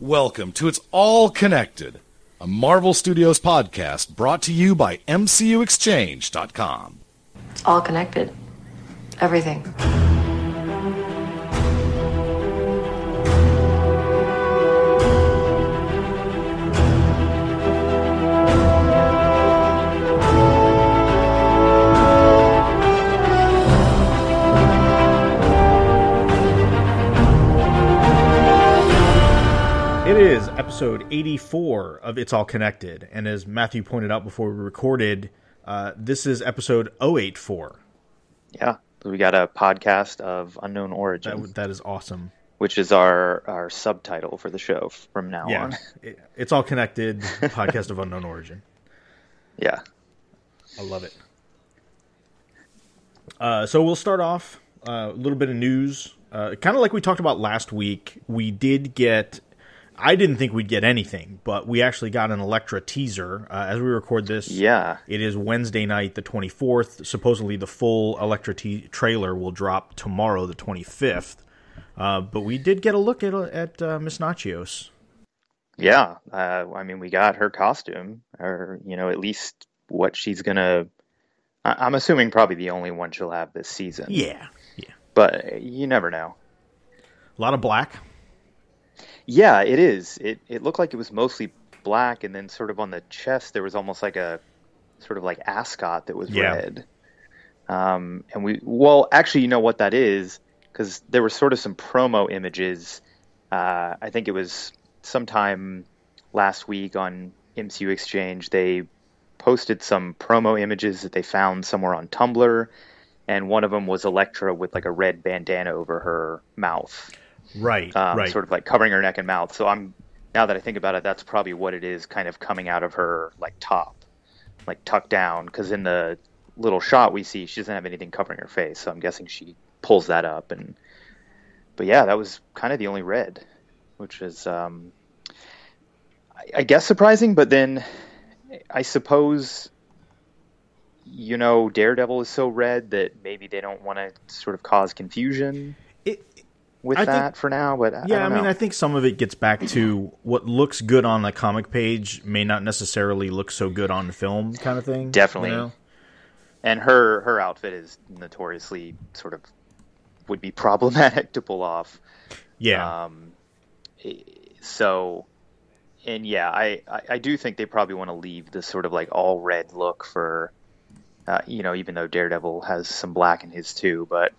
Welcome to It's All Connected, a Marvel Studios podcast brought to you by MCUExchange.com. It's all connected. Everything. Episode 84 of It's All Connected. And as Matthew pointed out before we recorded, uh, this is episode 084. Yeah, we got a podcast of unknown origin, That, that is awesome. which is our our subtitle for the show from now Yeah. on. It- it's All Connected, podcast of unknown origin. Yeah, I love it. Uh, so we'll start off uh, a little bit of news. Uh, kind of like we talked about last week, we did get. I didn't think we'd get anything, but we actually got an Elektra teaser uh, as we record this. yeah, It is Wednesday night, the 24th. Supposedly, the full Elektra T- trailer will drop tomorrow, the 25th. Uh, but we did get a look at at uh, Miss Natchios. yeah. Uh, I mean, we got her costume, or you know, at least what she's gonna. I- I'm assuming probably the only one she'll have this season. Yeah, yeah. but you never know. A lot of black. Yeah, it is. It it looked like it was mostly black, and then sort of on the chest there was almost like a sort of like ascot that was Yeah. red. Um, and we well, actually, you know what that is because there were sort of some promo images. Uh, I think it was sometime last week on MCU Exchange. They posted some promo images that they found somewhere on Tumblr, and one of them was Elektra with like a red bandana over her mouth Right, um, right. sort of like covering her neck and mouth. So I'm now that I think about it, that's probably what it is, kind of coming out of her like top, like tucked down. Because in the little shot we see, she doesn't have anything covering her face. So I'm guessing she pulls that up. And but yeah, that was kind of the only red, which is um, I, guess surprising. But then I suppose you know Daredevil is so red that maybe they don't want to sort of cause confusion with I think- that for now. But I yeah, I, don't mean, know. I think some of it gets back to what looks good on the comic page may not necessarily look so good on film, kind of thing. Definitely. you know? and her her outfit is notoriously sort of would be problematic to pull off. Yeah, Um, so, and yeah, I, I I do think they probably want to leave this sort of like all red look for, uh, you know, even though Daredevil has some black in his too, but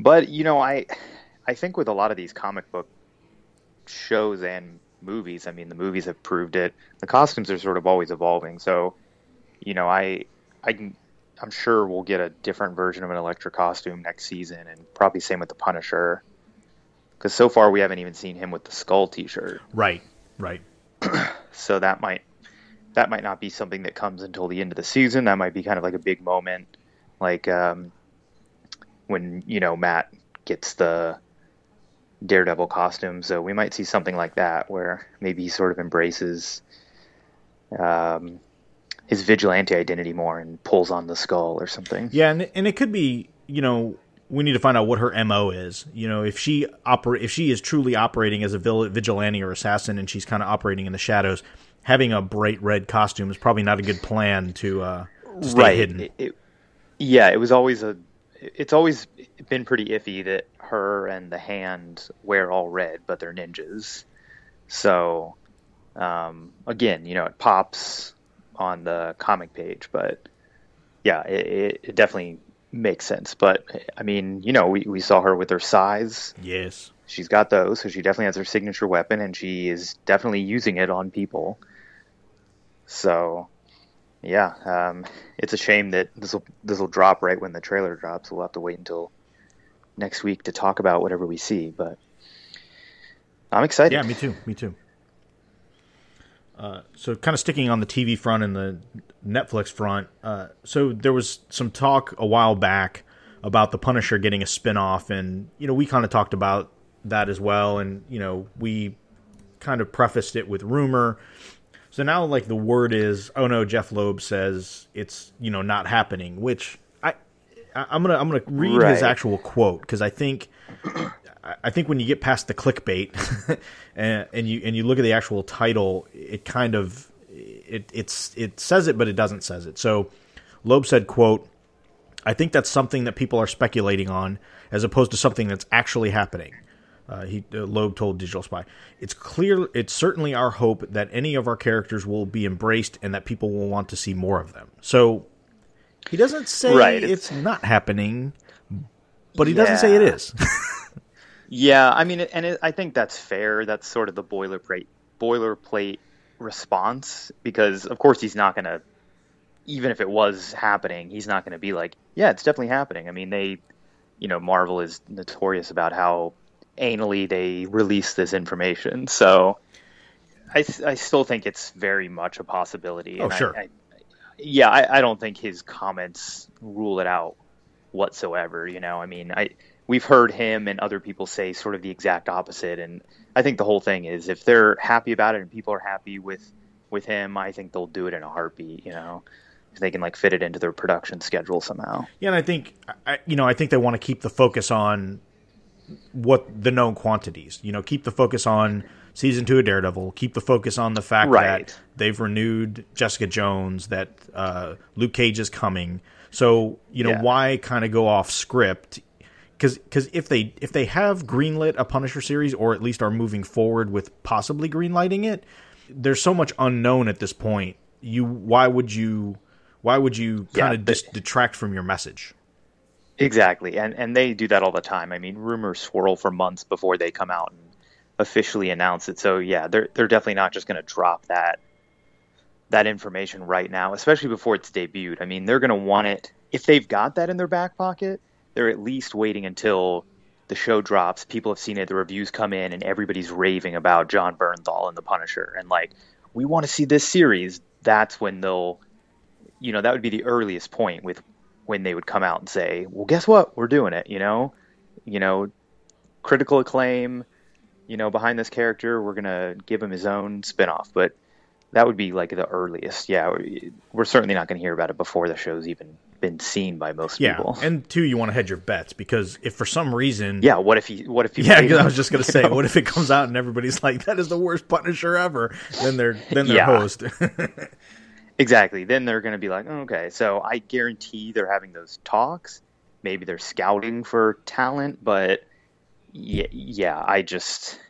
but you know, I I think with a lot of these comic book shows and movies, I mean, the movies have proved it. The costumes are sort of always evolving, so you know, I I can. I'm sure we'll get a different version of an Elektra costume next season, and probably same with the Punisher. Because so far we haven't even seen him with the skull T-shirt, right, right. so that might that might not be something that comes until the end of the season. That might be kind of like a big moment, like um, when you know Matt gets the Daredevil costume. So we might see something like that, where maybe he sort of embraces um, his vigilante identity more and pulls on the skull or something. Yeah, and and it could be, you know, we need to find out what her mo is. You know, if she operate, if she is truly operating as a vigilante or assassin, and she's kind of operating in the shadows, having a bright red costume is probably not a good plan to, uh, to stay right. hidden. It, it- yeah, it was always a. It's always been pretty iffy that her and the hand wear all red, but they're ninjas. So, um, again, you know, it pops on the comic page, but yeah, it, it, it definitely makes sense. But I mean, you know, we, we saw her with her sais. yes. She's got those, so she definitely has her signature weapon, and she is definitely using it on people. So, yeah, um, it's a shame that this will this will drop right when the trailer drops. We'll have to wait until next week to talk about whatever we see, but I'm excited. Yeah, me too. Me too. Uh, so, kind of sticking on the TV front and the Netflix front. Uh, so, there was some talk a while back about the Punisher getting a spin-off, and you know, we kind of talked about that as well, and you know, we kind of prefaced it with rumor. So now, like the word is, oh no, Jeph Loeb says it's you know not happening, which I I- I'm gonna I'm gonna read his actual quote because I think I think when you get past the clickbait and, and you and you look at the actual title, it kind of it it's it says it, but it doesn't says it. So Loeb said, "quote I think that's something that people are speculating on, as opposed to something that's actually happening." Uh, he uh, Loeb told Digital Spy, "It's clear. It's certainly our hope that any of our characters will be embraced and that people will want to see more of them." So he doesn't say Right, it's, it's- not happening, but he doesn't say it is. Yeah. Yeah, I mean, and it, I think that's fair. That's sort of the boilerplate boilerplate response because, of course, he's not going to. Even if it was happening, he's not going to be like, "Yeah, it's definitely happening." I mean, they, you know, Marvel is notorious about how anally they release this information. So, I I still think it's very much a possibility. Oh, and I- sure. I, yeah, I, I don't think his comments rule it out whatsoever. You know, I mean, I we've heard him and other people say sort of the exact opposite, and I think the whole thing is if they're happy about it and people are happy with with him, I think they'll do it in a heartbeat. You know, if they can like fit it into their production schedule somehow. Yeah, and I think I, you know I think they want to keep the focus on what the known quantities. You know, keep the focus on season two of Daredevil. Keep the focus on the fact Right. that they've renewed Jessica Jones. That uh, Luke Cage is coming. So you know Yeah. why kind of go off script? Because if they if they have greenlit a Punisher series or at least are moving forward with possibly greenlighting it, there's so much unknown at this point. You why would you why would you kind of just detract from your message? Exactly, and and they do that all the time. I mean, rumors swirl for months before they come out and officially announce it. So yeah, they're they're definitely not just going to drop that that information right now, especially before it's debuted. I mean, they're going to want it if they've got that in their back pocket. They're at least waiting until the show drops. People have seen it, the reviews come in, and everybody's raving about Jon Bernthal and the Punisher, and like, we want to see this series. That's when they'll, you know, that would be the earliest point with when they would come out and say, "Well, guess what? We're doing it." You know, you know, critical acclaim. You know, behind this character, we're gonna give him his own spinoff. But that would be like the earliest. Yeah, we- we're certainly not going to hear about it before the show's even been seen by most Yeah, people. and two, you want to hedge your bets because if for some reason, yeah, what if he? What if he? yeah, I was just gonna say, know? what if it comes out and everybody's like, that is the worst Punisher ever? Then they're then they're Yeah. host. Exactly. Then they're going to be like, oh, okay, so I guarantee they're having those talks. Maybe they're scouting for talent, but yeah, yeah I just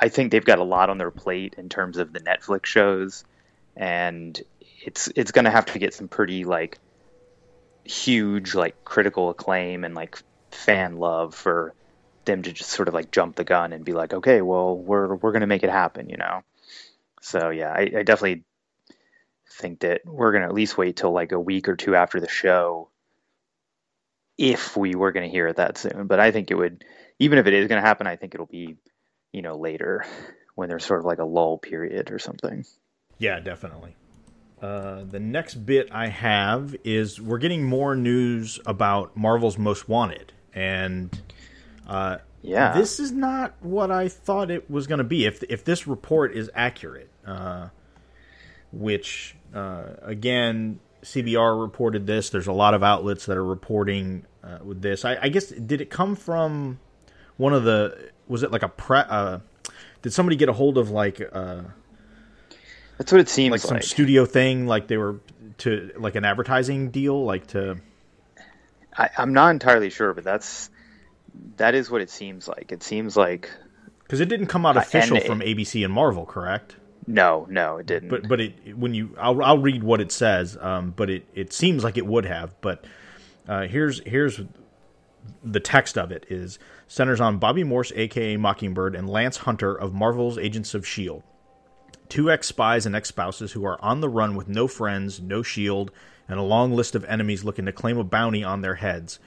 I think they've got a lot on their plate in terms of the Netflix shows, and it's it's going to have to get some pretty like huge like critical acclaim and like fan love for them to just sort of like jump the gun and be like, okay, well we're we're going to make it happen, you know. So yeah, I, I definitely think that we're going to at least wait till like a week or two after the show if we were going to hear it that soon. But I think it would, even if it is going to happen, I think it'll be, you know, later when there's sort of like a lull period or something. yeah, definitely. Uh, the next bit I have is we're getting more news about Marvel's Most Wanted, and uh, Yeah. this is not what I thought it was going to be. If if this report is accurate, uh, which uh, again CBR reported this. There's a lot of outlets that are reporting uh, with this. I, I guess did it come from one of the? Was it like a pre? Uh, did somebody get a hold of like uh, That's what it seems like like. some studio thing? Like they were to like an advertising deal, like to I, I'm not entirely sure, but that's that is what it seems like. It seems like because it didn't come out official it- from ABC and Marvel, correct? No, no, it didn't. But but it when you I'll I'll read what it says. Um, but it it seems like it would have. But uh, here's here's the text of it is centers on Bobby Morse, aka Mockingbird, and Lance Hunter of Marvel's Agents of Shield. Two ex spies and ex spouses who are on the run with no friends, no shield, and a long list of enemies looking to claim a bounty on their heads.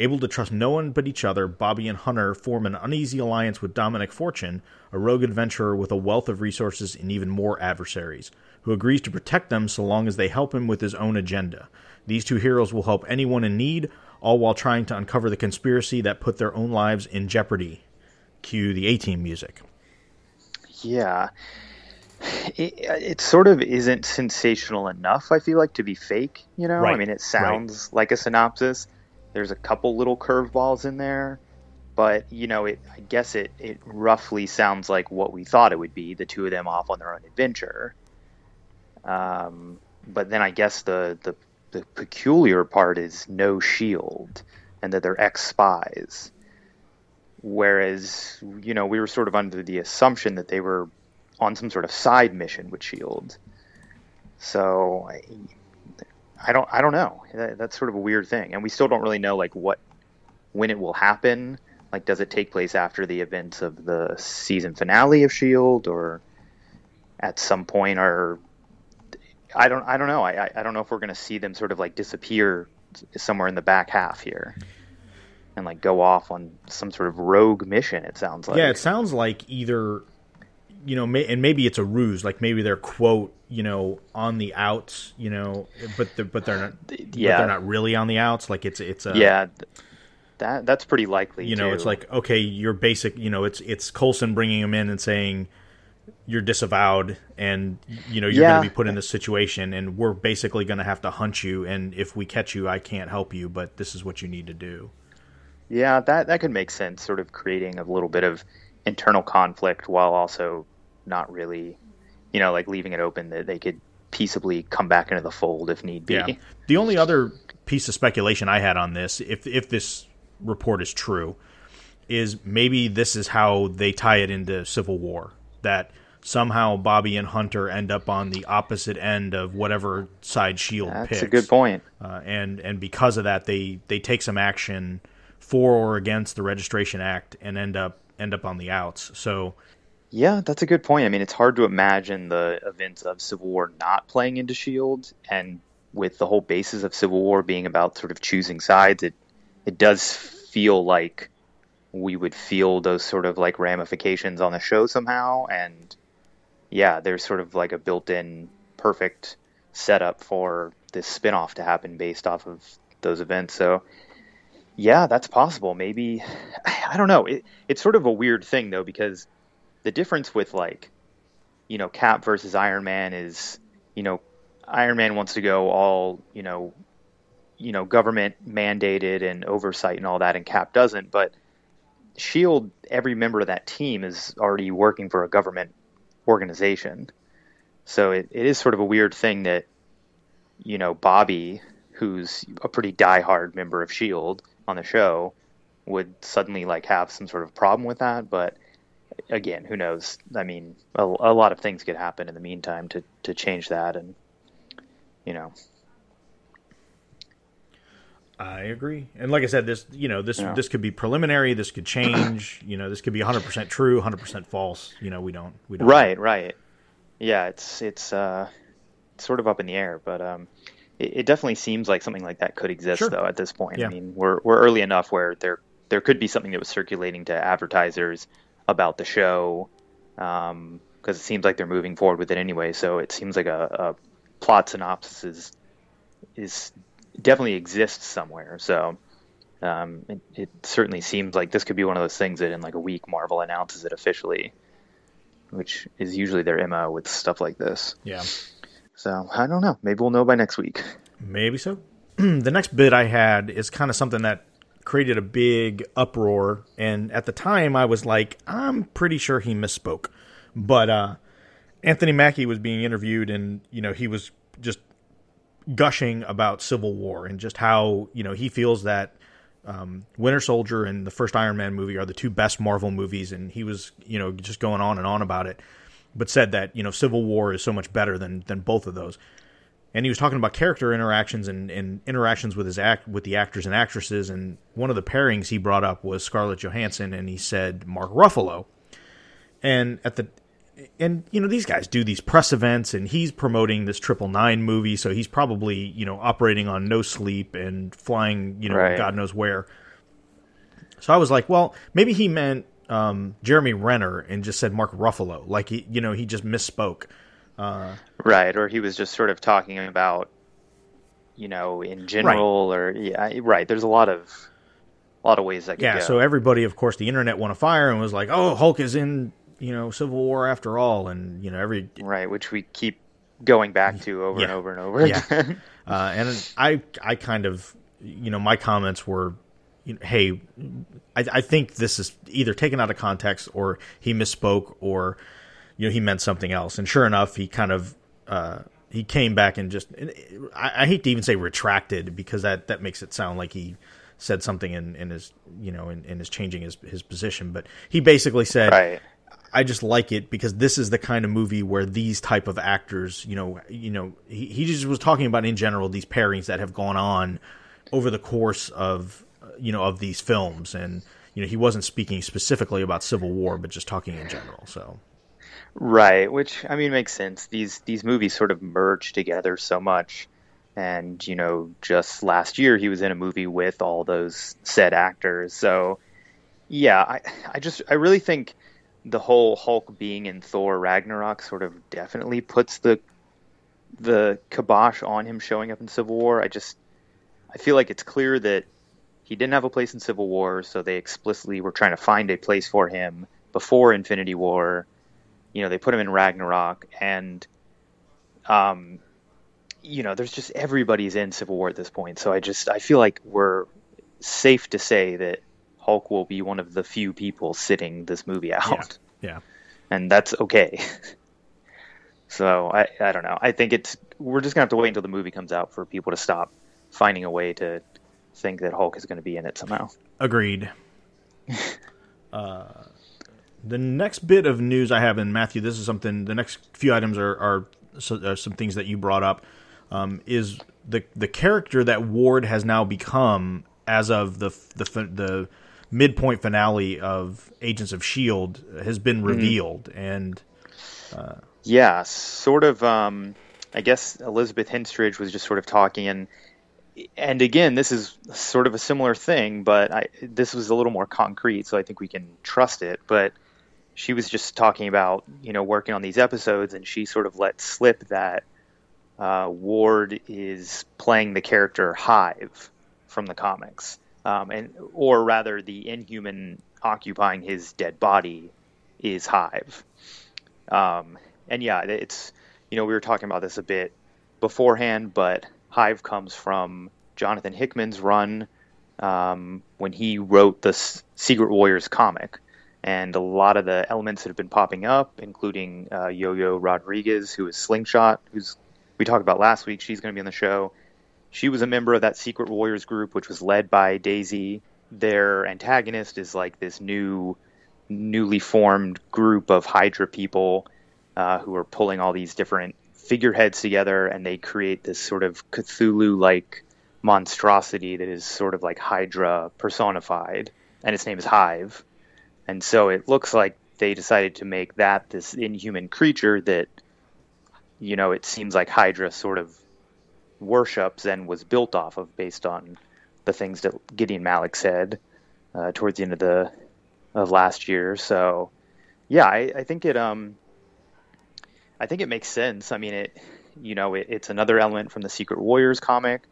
Able to trust no one but each other, Bobby and Hunter form an uneasy alliance with Dominic Fortune, a rogue adventurer with a wealth of resources and even more adversaries, who agrees to protect them so long as they help him with his own agenda. These two heroes will help anyone in need, all while trying to uncover the conspiracy that put their own lives in jeopardy. Cue the A Team music. Yeah. It, it sort of isn't sensational enough, I feel like, to be fake, you know? I mean, it sounds like a synopsis. There's a couple little curveballs in there, but you know, it I guess it it roughly sounds like what we thought it would be, the two of them off on their own adventure. Um, but then I guess the the the peculiar part is no shield and that they're ex spies. Whereas, you know, we were sort of under the assumption that they were on some sort of side mission with Shield. So I, don't I don't know. That, that's sort of a weird thing, and we still don't really know like what when it will happen. Like, does it take place after the events of the season finale of Shield, or at some point? Or I don't I don't know. I I don't know if we're going to see them sort of like disappear somewhere in the back half here and like go off on some sort of rogue mission. It sounds like. Yeah, it sounds like either you know, may, and maybe it's a ruse. Like maybe they're quote, you know, on the outs, you know, but they're, but they're not. Yeah. but they're not really on the outs. Like it's it's a yeah, that that's pretty likely. You know, too. it's like okay, you're basic. You know, it's it's Coulson bringing him in and saying you're disavowed, and you know you're Yeah. going to be put in this situation, and we're basically going to have to hunt you. And if we catch you, I can't help you, but this is what you need to do. yeah, that that could make sense. Sort of creating a little bit of internal conflict while also not really, you know, like leaving it open that they could peaceably come back into the fold if need be. Yeah. The only other piece of speculation I had on this, if if this report is true, is maybe this is how they tie it into Civil War. That somehow Bobby and Hunter end up on the opposite end of whatever side Shield pitch. That's picks. a good point. Uh, and and because of that, they they take some action for or against the Registration Act and end up end up on the outs. So Yeah, that's a good point. I mean, it's hard to imagine the events of Civil War not playing into Shield, and with the whole basis of Civil War being about sort of choosing sides, it it does feel like we would feel those sort of like ramifications on the show somehow. And yeah, there's sort of like a built-in perfect setup for this spin-off to happen based off of those events. So yeah, that's possible. Maybe I don't know. It, it's sort of a weird thing though because the difference with like you know cap versus iron man is you know iron man wants to go all you know you know government mandated and oversight and all that and cap doesn't but shield every member of that team is already working for a government organization. So it, it is sort of a weird thing that you know bobby who's a pretty diehard member of shield on the show would suddenly like have some sort of problem with that but again, who knows? I mean, a, a lot of things could happen in the meantime to to change that, and you know, I agree. And like I said, this you know this Yeah. this could be preliminary. This could change. you know, this could be 100 percent true, 100 percent false. You know, we don't we don't. right, right, yeah, it's it's uh, sort of up in the air, but um, it, it definitely seems like something like that could exist Sure. though at this point. Yeah. I mean, we're we're early enough where there there could be something that was circulating to advertisers about the show, because it seems like they're moving forward with it anyway. So it seems like a, a plot synopsis is is definitely exists somewhere. So um, it, it certainly seems like this could be one of those things that in like a week Marvel announces it officially, which is usually their mo with stuff like this. Yeah, So I don't know. Maybe we'll know by next week. maybe so. the next bit I had is kind of something that created a big uproar, and at the time I was like, I'm pretty sure he misspoke, but uh, Anthony Mackie was being interviewed, and you know he was just gushing about Civil War and just how you know he feels that um, Winter Soldier and the first Iron Man movie are the two best Marvel movies, and he was you know just going on and on about it, but said that you know Civil War is so much better than than both of those. And he was talking about character interactions and, and interactions with his act with the actors and actresses. And one of the pairings he brought up was Scarlett Johansson, and he said Mark Ruffalo. And at the and you know these guys do these press events and he's promoting this triple nine movie so he's probably you know operating on no sleep and flying you know Right. god knows where so i was like well maybe he meant um, jeremy renner and just said mark ruffalo like he you know he just misspoke Right, or he was just sort of talking about, you know, in general, or yeah, right. There's a lot of, a lot of ways that could yeah go. so everybody of course the internet won a fire and was like oh hulk is in you know civil war after all and you know every right, which we keep going back to over and over and over Yeah. again. Uh, and I, I kind of, you know, my comments were, you know, hey, I, I think this is either taken out of context or he misspoke or you know he meant something else. And sure enough, he kind of uh, he came back and just I, I, hate to even say retracted because that that makes it sound like he said something in, in his you know in, in his changing his his position. But he basically said. Right. I just like it because this is the kind of movie where these type of actors, you know, you know, he, he just was talking about in general these pairings that have gone on over the course of you know of these films, and you know he wasn't speaking specifically about Civil War, but just talking in general. So right, which I mean makes sense. These these movies sort of merge together so much, and you know, just last year he was in a movie with all those said actors. So yeah, I I just I really think the whole Hulk being in Thor Ragnarok sort of definitely puts the the kibosh on him showing up in Civil War. I just I feel like it's clear that he didn't have a place in Civil War, so they explicitly were trying to find a place for him before Infinity War. You know, they put him in Ragnarok, and um, you know, there's just everybody's in Civil War at this point. So I just I feel like we're safe to say that Hulk will be one of the few people sitting this movie out. Yeah. yeah. And that's okay. so I I don't know. I think it's we're just gonna have to wait until the movie comes out for people to stop finding a way to think that Hulk is going to be in it somehow. Agreed. uh, the next bit of news I have in Matthew, this is something. The next few items are, are, are some things that you brought up. Um, is the the character that Ward has now become as of the the the midpoint finale of Agents of Shield has been mm-hmm. revealed, mm-hmm. and uh, yeah, sort of. Um, I guess Elizabeth Henstridge was just sort of talking, and and again, this is sort of a similar thing, but I, this was a little more concrete, so I think we can trust it. But she was just talking about, you know, working on these episodes, and she sort of let slip that uh, Ward is playing the character Hive from the comics, um, and or rather, the Inhuman occupying his dead body is Hive. Um, and yeah, it's you know we were talking about this a bit beforehand, but Hive comes from Jonathan Hickman's run um, when he wrote the Secret Warriors comic. And a lot of the elements that have been popping up, including uh, Yo-Yo Rodriguez, who is Slingshot, who's we talked about last week. She's going to be on the show. She was a member of that Secret Warriors group, which was led by Daisy. Their antagonist is like this new, newly formed group of Hydra people uh, who are pulling all these different figureheads together and they create this sort of Cthulhu like monstrosity that is sort of like Hydra personified, and its name is Hive. And so it looks like they decided to make that this inhuman creature that, you know, it seems like Hydra sort of worships and was built off of based on the things that Gideon Malik said uh, towards the end of the of last year. So, yeah, I, I think it um I think it makes sense. I mean, it you know it, it's another element from the Secret Warriors comic.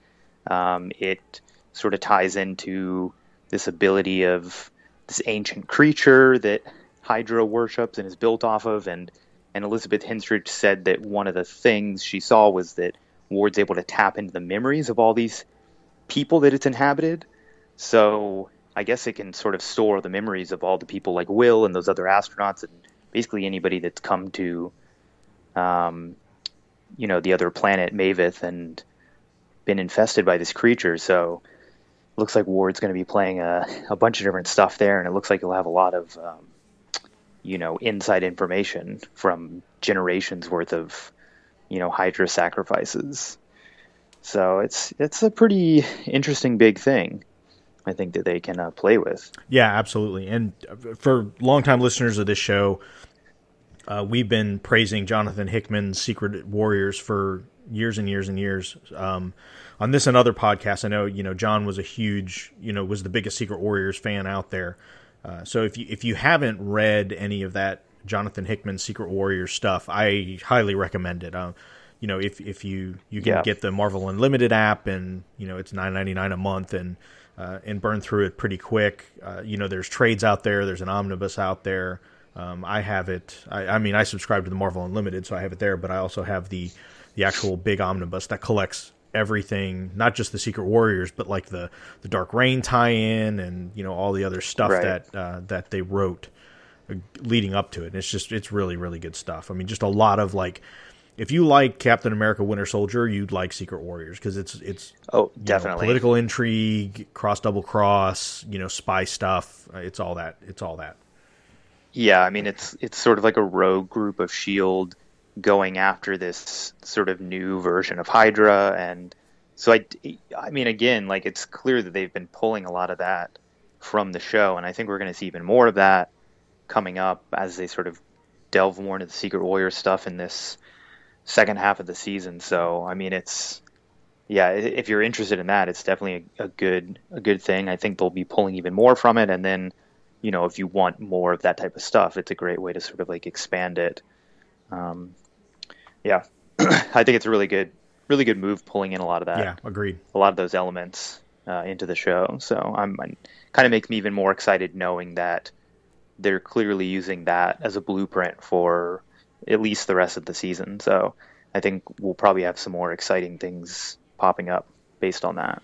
Um, it sort of ties into this ability of this ancient creature that Hydra worships and is built off of, and and Elizabeth Henstridge said that one of the things she saw was that Ward's able to tap into the memories of all these people that it's inhabited. So I guess it can sort of store the memories of all the people like Will and those other astronauts and basically anybody that's come to um, you know, the other planet Maveth and been infested by this creature. So looks like Ward's going to be playing a, a bunch of different stuff there, and it looks like he'll have a lot of, um, you know, inside information from generations worth of, you know, Hydra sacrifices. So it's it's a pretty interesting big thing. I think that they can uh, play with. Yeah, absolutely. And for longtime listeners of this show, uh, we've been praising Jonathan Hickman's Secret Warriors for years and years and years. Um, on this and other podcasts, I know you know John was a huge, you know, was the biggest Secret Warriors fan out there. Uh, so if you if you haven't read any of that Jonathan Hickman Secret Warriors stuff, I highly recommend it. Uh, you know, if if you you can yeah. get the Marvel Unlimited app, and you know it's nine ninety nine a month, and uh, and burn through it pretty quick. Uh, you know, there's trades out there, there's an omnibus out there. Um, I have it. I, I, mean, I subscribe to the Marvel Unlimited, so I have it there. But I also have the the actual big omnibus that collects everything, not just the Secret Warriors, but like the the Dark Reign tie-in and you know all the other stuff Right. that uh, that they wrote uh, leading up to it. And it's just it's really really good stuff. I mean, just a lot of like. If you like Captain America: Winter Soldier, you'd like Secret Warriors because it's it's Oh, you know, definitely. political intrigue, cross double cross, you know, spy stuff. Uh, It's all that. It's all that. Yeah, I mean it's it's sort of like a rogue group of Shield going after this sort of new version of Hydra, and so I, I mean again, like it's clear that they've been pulling a lot of that from the show, and I think we're going to see even more of that coming up as they sort of delve more into the Secret Warrior stuff in this second half of the season. So I mean it's yeah, if you're interested in that, it's definitely a, a good a good thing. I think they'll be pulling even more from it, and then you know if you want more of that type of stuff, it's a great way to sort of like expand it. Um, yeah, I think it's a really good really good move pulling in a lot of that yeah, agreed. a lot of those elements uh, into the show. So I'm, I'm kind of makes me even more excited knowing that they're clearly using that as a blueprint for at least the rest of the season. So I think we'll probably have some more exciting things popping up based on that.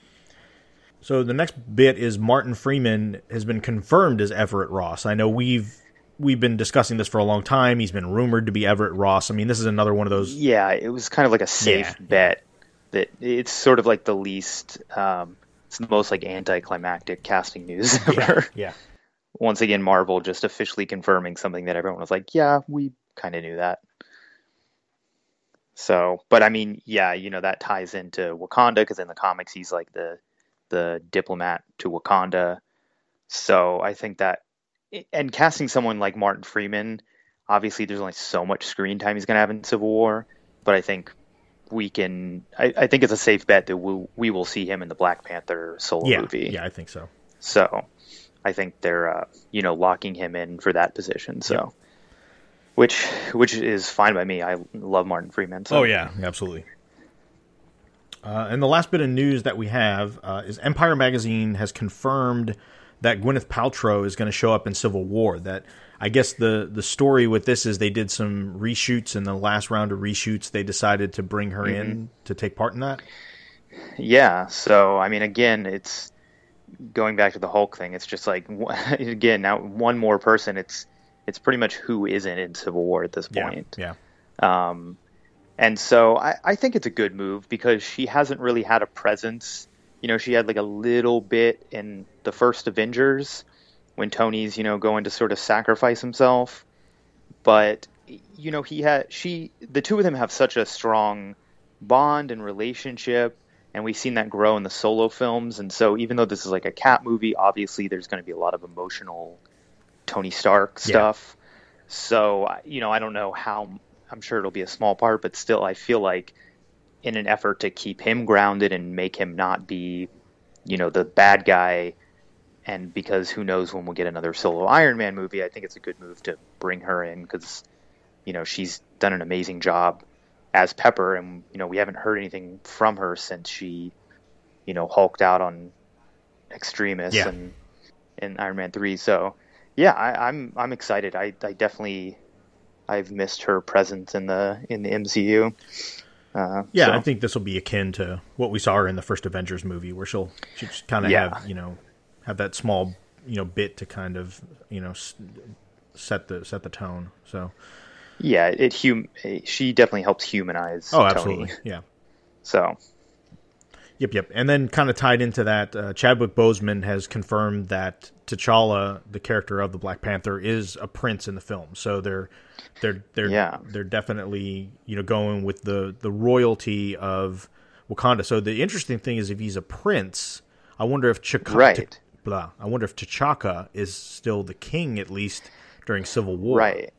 So the next bit is Martin Freeman has been confirmed as Everett Ross. I know we've we've been discussing this for a long time. He's been rumored to be Everett Ross. I mean, this is another one of those. Yeah, it was kind of like a safe Yeah. bet that it's sort of like the least, um, it's the most like anticlimactic casting news ever. Yeah, once again Marvel just officially confirming something that everyone was like, yeah, we kind of knew that. So, but I mean, yeah, you know that ties into Wakanda because in the comics he's like the the diplomat to Wakanda. So I think that and casting someone like Martin Freeman, obviously there's only so much screen time he's gonna have in Civil War, but I think we can. I, I think it's a safe bet that we we will see him in the Black Panther solo yeah, movie. yeah. I think so. So I think they're uh, you know locking him in for that position. So which which is fine by me. I love Martin Freeman. So. Oh yeah, absolutely. Uh, and the last bit of news that we have uh, is Empire Magazine has confirmed that Gwyneth Paltrow is going to show up in Civil War. That I guess the the story with this is they did some reshoots, and the last round of reshoots they decided to bring her in to take part in that. Yeah. So I mean, again, it's going back to the Hulk thing. It's just like again now one more person. It's it's pretty much who isn't in Civil War at this point. Yeah, Um, and so I, I think it's a good move because she hasn't really had a presence. You know, she had like a little bit in the first Avengers when Tony's, you know, going to sort of sacrifice himself. But, you know, he had, she, the two of them have such a strong bond and relationship. And we've seen that grow in the solo films. And so even though this is like a Cap movie, obviously there's going to be a lot of emotional Tony Stark Yeah. stuff. So, you know, I don't know how I'm sure it'll be a small part, but still, I feel like in an effort to keep him grounded and make him not be, you know, the bad guy, and because who knows when we'll get another solo Iron Man movie, I think it's a good move to bring her in because, you know, she's done an amazing job as Pepper, and you know, we haven't heard anything from her since she, you know, hulked out on Extremis Yeah. and in Iron Man three. So, yeah, I, I'm I'm excited. I, I definitely I've missed her presence in the in the MCU. Uh, yeah. so- I think this will be akin to what we saw her in the first Avengers movie, where she'll she just kind of Yeah. have you know have that small you know bit to kind of you know set the set the tone. So yeah, it hum. She definitely helps humanize. oh, Tony. absolutely, yeah. So Yep, yep. And then kind of tied into that, uh, Chadwick Boseman has confirmed that T'Challa, the character of the Black Panther, is a prince in the film. So they're they're they're Yeah. they're definitely you know going with the the royalty of Wakanda. So the interesting thing is if he's a prince, I wonder if Chaka, Right. blah, I wonder if T'Chaka is still the king at least during Civil War. Right.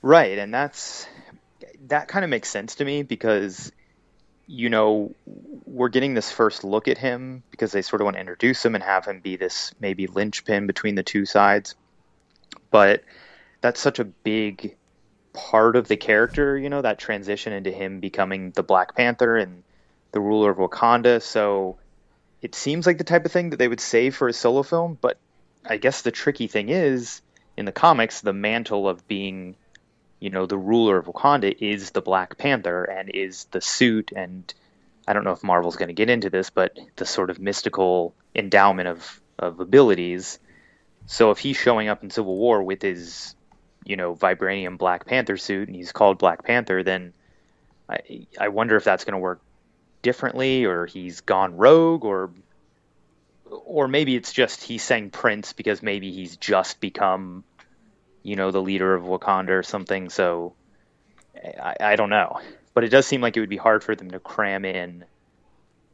Right, and that's that kind of makes sense to me because you know we're getting this first look at him because they sort of want to introduce him and have him be this maybe linchpin between the two sides. But that's such a big part of the character, you know, that transition into him becoming the Black Panther and the ruler of Wakanda. So it seems like the type of thing that they would save for a solo film, but I guess the tricky thing is in the comics, the mantle of being, you know, the ruler of Wakanda is the Black Panther and is the suit and I don't know if Marvel's going to get into this, but the sort of mystical endowment of of abilities. So if he's showing up in Civil War with his, you know, vibranium Black Panther suit and he's called Black Panther, then I I wonder if that's going to work differently, or he's gone rogue, or or maybe it's just he's saying Prince because maybe he's just become, you know, the leader of Wakanda or something. So I, I don't know, but it does seem like it would be hard for them to cram in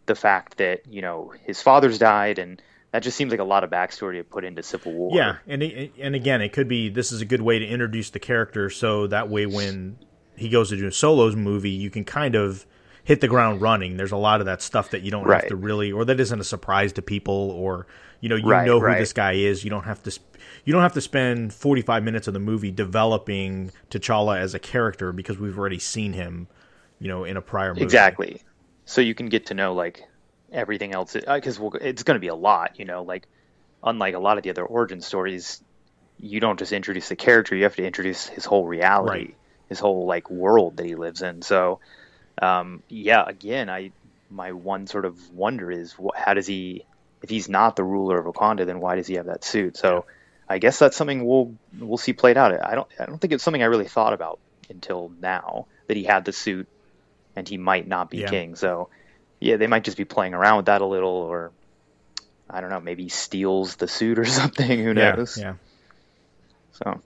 the fact that you know his father's died and that just seems like a lot of backstory to put into Civil War. Yeah, and and again, it could be this is a good way to introduce the character, so that way when he goes to do a solos movie, you can kind of hit the ground running. There's a lot of that stuff that you don't Right. have to really, or that isn't a surprise to people, or you know, you Right, know who right. this guy is. You don't have to, sp- you don't have to spend 45 minutes of the movie developing T'Challa as a character because we've already seen him, you know, in a prior movie. Exactly. So you can get to know like everything else because we'll, it's going to be a lot. You know, like unlike a lot of the other origin stories, you don't just introduce the character; you have to introduce his whole reality, Right. his whole like world that he lives in. So, um, yeah, again, I my one sort of wonder is how does he if he's not the ruler of Wakanda, then why does he have that suit? So. I guess that's something we'll we'll see played out. I don't I don't think it's something I really thought about until now that he had the suit and he might not be Yeah. king. So, yeah, they might just be playing around with that a little, or I don't know, maybe he steals the suit or something. Who Yeah, knows? yeah. So,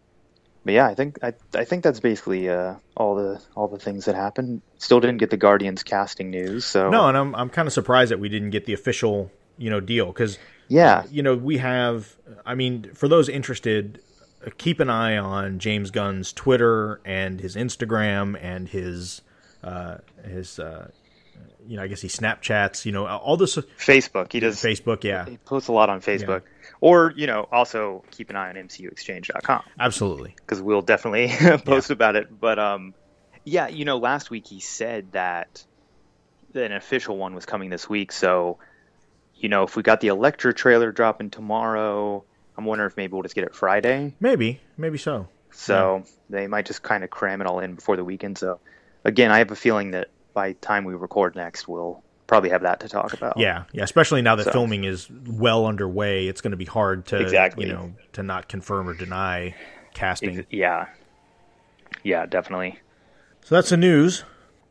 but yeah, I think I I think that's basically uh, all the all the things that happened. Still didn't get the Guardians casting news. So No, and I'm I'm kind of surprised that we didn't get the official, you know, deal because yeah, you know, we have. I mean, for those interested, uh, keep an eye on James Gunn's Twitter and his Instagram and his uh, his. Uh, you know, I guess he Snapchats. You know, all this Facebook. He does. Facebook. Yeah, He posts a lot on Facebook, or you know, also keep an eye on MCUExchange.com. absolutely. because we'll definitely post about it. But um, yeah, you know, last week he said that an official one was coming this week. So, you know, if we got the Elektra trailer dropping tomorrow, I'm wondering if maybe we'll just get it Friday. Maybe, maybe so. So they might just kind of cram it all in before the weekend. So, again, I have a feeling that by the time we record next, we'll probably have that to talk about. Yeah, yeah. Especially now that So- filming is well underway, it's going to be hard to Exactly. you know to not confirm or deny casting. Ex- yeah, yeah, definitely. So that's the news.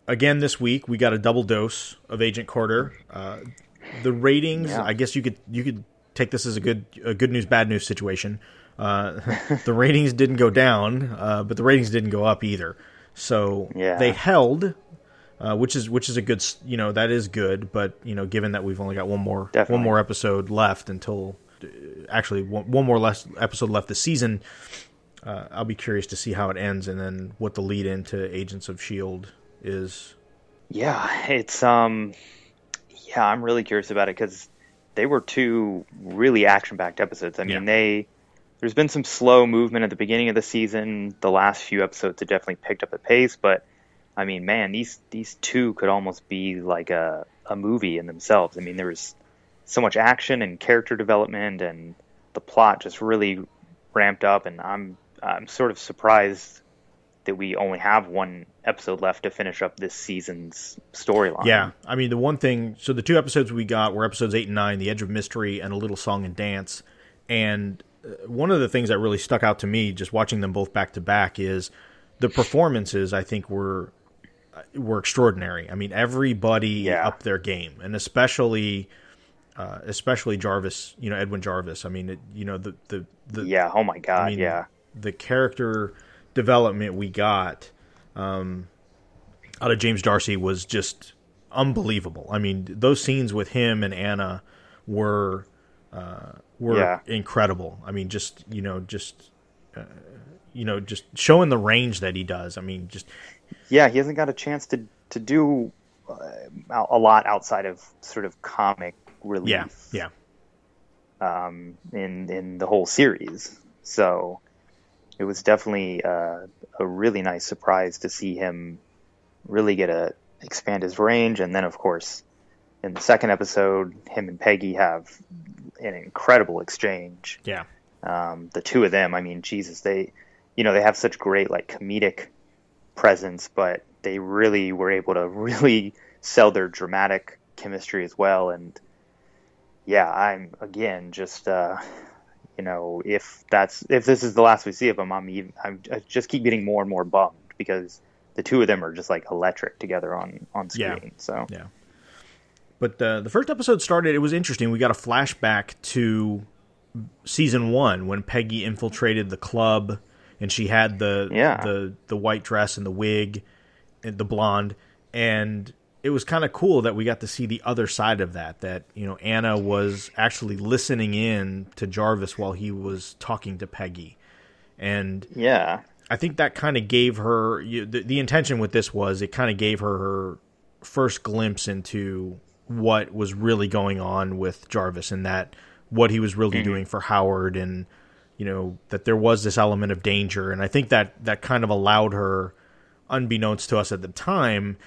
Again, this week we got a double dose of Agent Carter. Uh, the ratings, Yeah. I guess you could you could take this as a good a good news bad news situation. Uh, the ratings didn't go down, uh, but the ratings didn't go up either. So Yeah. they held, uh, which is which is a good you know that is good. But you know, given that we've only got one more Definitely. one more episode left until uh, actually one, one more less episode left this season. Uh, I'll be curious to see how it ends and then what the lead into Agents of Shield is. Yeah, it's um, yeah, I'm really curious about it because they were two really action-packed episodes. I mean, Yeah. they there's been some slow movement at the beginning of the season. The last few episodes have definitely picked up a pace, but I mean, man, these these two could almost be like a a movie in themselves. I mean, there was so much action and character development, and the plot just really ramped up. And I'm I'm sort of surprised that we only have one episode left to finish up this season's storyline. Yeah, I mean the one thing. So the two episodes we got were episodes eight and nine, "The Edge of Mystery" and "A Little Song and Dance." And uh, one of the things that really stuck out to me, just watching them both back to back, is the performances. I think were uh, were extraordinary. I mean, everybody Yeah. up their game, and especially. Uh, especially Jarvis, you know Edwin Jarvis. I mean, it, you know the the the, Yeah. Oh my God. I mean, yeah. the character development we got um, out of James D'Arcy was just unbelievable. I mean, those scenes with him and Anna were uh, were Yeah. incredible. I mean, just you know, just uh, you know, just showing the range that he does. I mean, just Yeah. He hasn't got a chance to to do uh, a lot outside of sort of comic relief. yeah, yeah, um, in in the whole series. So it was definitely uh, a really nice surprise to see him really get a expand his range, and then of course in the second episode, him and Peggy have an incredible exchange. yeah, Um, the two of them, I mean, Jesus, they you know they have such great like comedic presence, but they really were able to really sell their dramatic chemistry as well. And yeah, I'm again just uh, you know if that's if this is the last we see of them, I'm even, I'm I just keep getting more and more bummed because the two of them are just like electric together on on screen. Yeah. So yeah. But the the first episode started. It was interesting. We got a flashback to season one when Peggy infiltrated the club and she had the Yeah. the the white dress and the wig and the blonde and it was kind of cool that we got to see the other side of that that you know Anna was actually listening in to Jarvis while he was talking to Peggy. And yeah, I think that kind of gave her you, the, the intention with this was it kind of gave her her first glimpse into what was really going on with Jarvis and that what he was really mm-hmm. doing for Howard and you know that there was this element of danger. And I think that that kind of allowed her unbeknownst to us at the time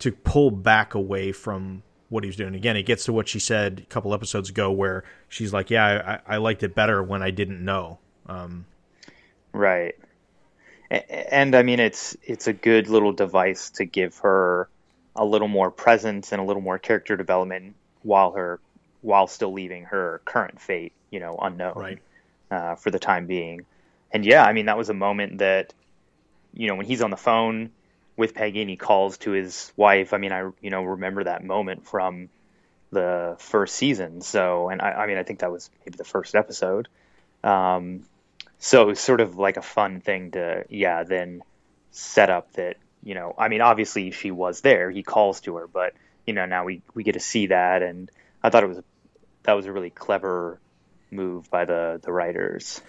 to pull back away from what he was doing again it gets to what she said a couple episodes ago where she's like yeah I, I liked it better when I didn't know um, Right. And I mean, it's it's a good little device to give her a little more presence and a little more character development while her while still leaving her current fate, you know, unknown Right. uh, for the time being. And yeah, I mean, that was a moment that, you know, when he's on the phone with he calls to his wife. I mean, I you know remember that moment from the first season. So, and I, I mean, I think that was maybe the first episode. Um, so it was sort of like a fun thing to, yeah, then set up that, you know, I mean, obviously she was there. He calls to her, but you know, now we we get to see that, and I thought it was that was a really clever move by the the writers.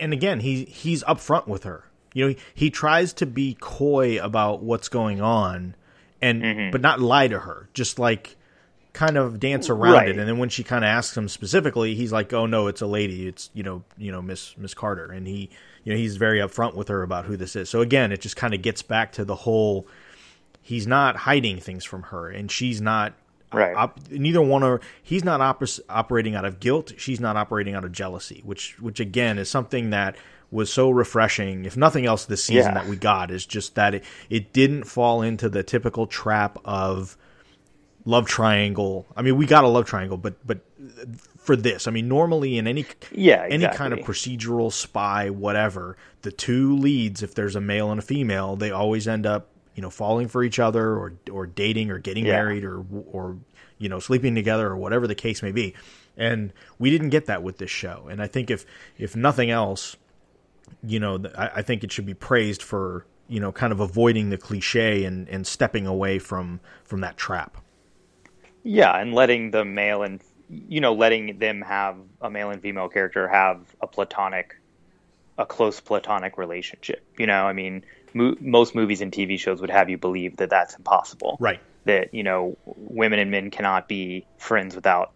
and again, he he's upfront with her. You know, he, he tries to be coy about what's going on, and Mm-hmm. but not lie to her. Just like kind of dance around Right. it. And then when she kind of asks him specifically, he's like, "Oh no, it's a lady. It's you know, you know, Miss Miss Carter." And he, you know, he's very upfront with her about who this is. So again, it just kind of gets back to the whole. He's not hiding things from her, and she's not. Right. Op- neither one are. He's not oper- operating out of guilt. She's not operating out of jealousy, which, which again is something that was so refreshing. If nothing else, this season Yeah. that we got is just that it, it didn't fall into the typical trap of love triangle. I mean, we got a love triangle, but but for this, I mean, normally in any Yeah, any kind of procedural spy, whatever, the two leads, if there's a male and a female, they always end up you know falling for each other or or dating or getting Yeah. married or or you know sleeping together or whatever the case may be. And we didn't get that with this show. And I think if if nothing else, you know, th- I, I think it should be praised for you know kind of avoiding the cliche and and stepping away from from that trap. Yeah, and letting the male and you know letting them have a male and female character have a platonic, a close platonic relationship. You know, I mean, mo- most movies and TV shows would have you believe that that's impossible. Right. That you know, women and men cannot be friends without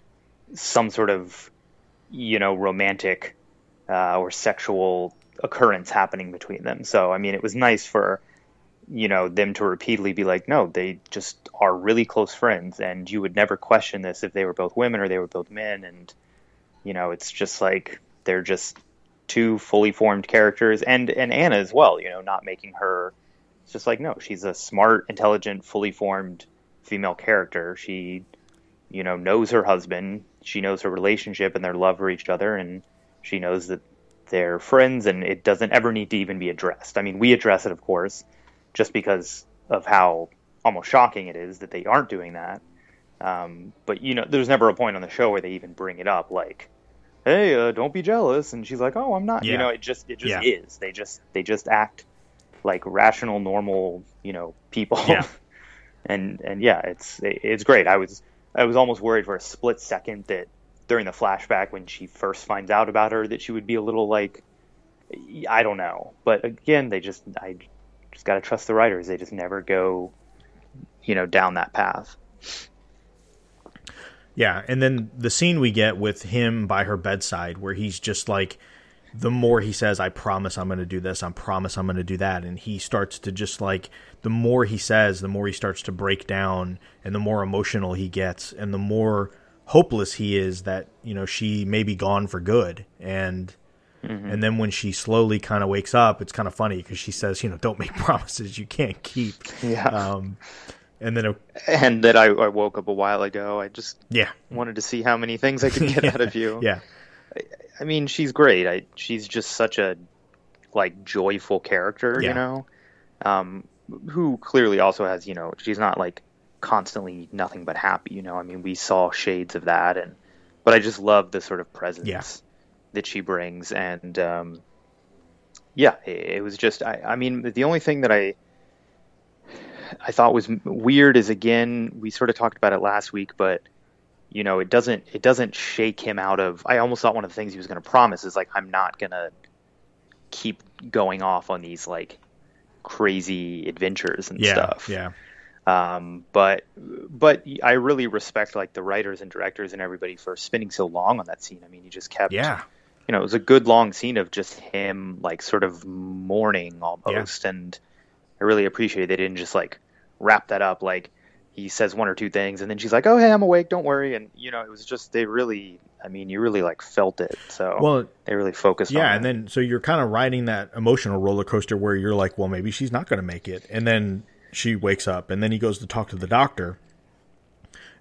some sort of you know romantic uh, or sexual occurrence happening between them. So I mean, it was nice for you know them to repeatedly be like no they just are really close friends and you would never question this if they were both women or they were both men and you know it's just like they're just two fully formed characters and and Anna as well you know not making her it's just like no she's a smart intelligent fully formed female character she you know knows her husband she knows her relationship and their love for each other and she knows that they're friends and it doesn't ever need to even be addressed i mean we address it of course just because of how almost shocking it is that they aren't doing that. Um, but you know, there's never a point on the show where they even bring it up, like, "Hey, uh, don't be jealous," and she's like, "Oh, I'm not." Yeah. You know, it just it just Yeah. is. They just they just act like rational, normal, you know, people. Yeah. and and yeah, it's it's great. I was I was almost worried for a split second that during the flashback when she first finds out about her that she would be a little like I don't know. But again, they just I just got to trust the writers. They just never go, you know, down that path. Yeah, and then the scene we get with him by her bedside, where he's just like, the more he says, "I promise I'm going to do this. I promise I'm going to do that," and he starts to just like, the more he says, the more he starts to break down, and the more emotional he gets, and the more hopeless he is that you know she may be gone for good, and Mm-hmm. And then when she slowly kind of wakes up, it's kind of funny because she says, you know, don't make promises you can't keep. Yeah. Um, and then, it, and that I, I, woke up a while ago. I just yeah wanted to see how many things I could get out of you. Yeah. I, I, mean, she's great. I, she's just such a like joyful character, yeah. you know, um, who clearly also has, you know, she's not like constantly nothing but happy, you know. I mean, we saw shades of that, and but I just love the sort of presence yeah. that she brings, and um, yeah, it, it was just. I, I mean, the only thing that I I thought was weird is again we sort of talked about it last week, but you know it doesn't it doesn't shake him out of. I almost thought one of the things he was going to promise is like I'm not going to keep going off on these like crazy adventures and yeah, stuff. Yeah. Um, but but I really respect like the writers and directors and everybody for spending so long on that scene. I mean, he just kept. Yeah. You know, it was a good long scene of just him like sort of mourning almost, yeah. and I really appreciate they didn't just like wrap that up like he says one or two things and then she's like, "Oh, hey, I'm awake. Don't worry." And you know, it was just they really I mean, you really like felt it. So well, they really focused yeah, and then so you're kind of riding that emotional roller coaster where you're like, well, maybe she's not going to make it, and then she wakes up, and then he goes to talk to the doctor,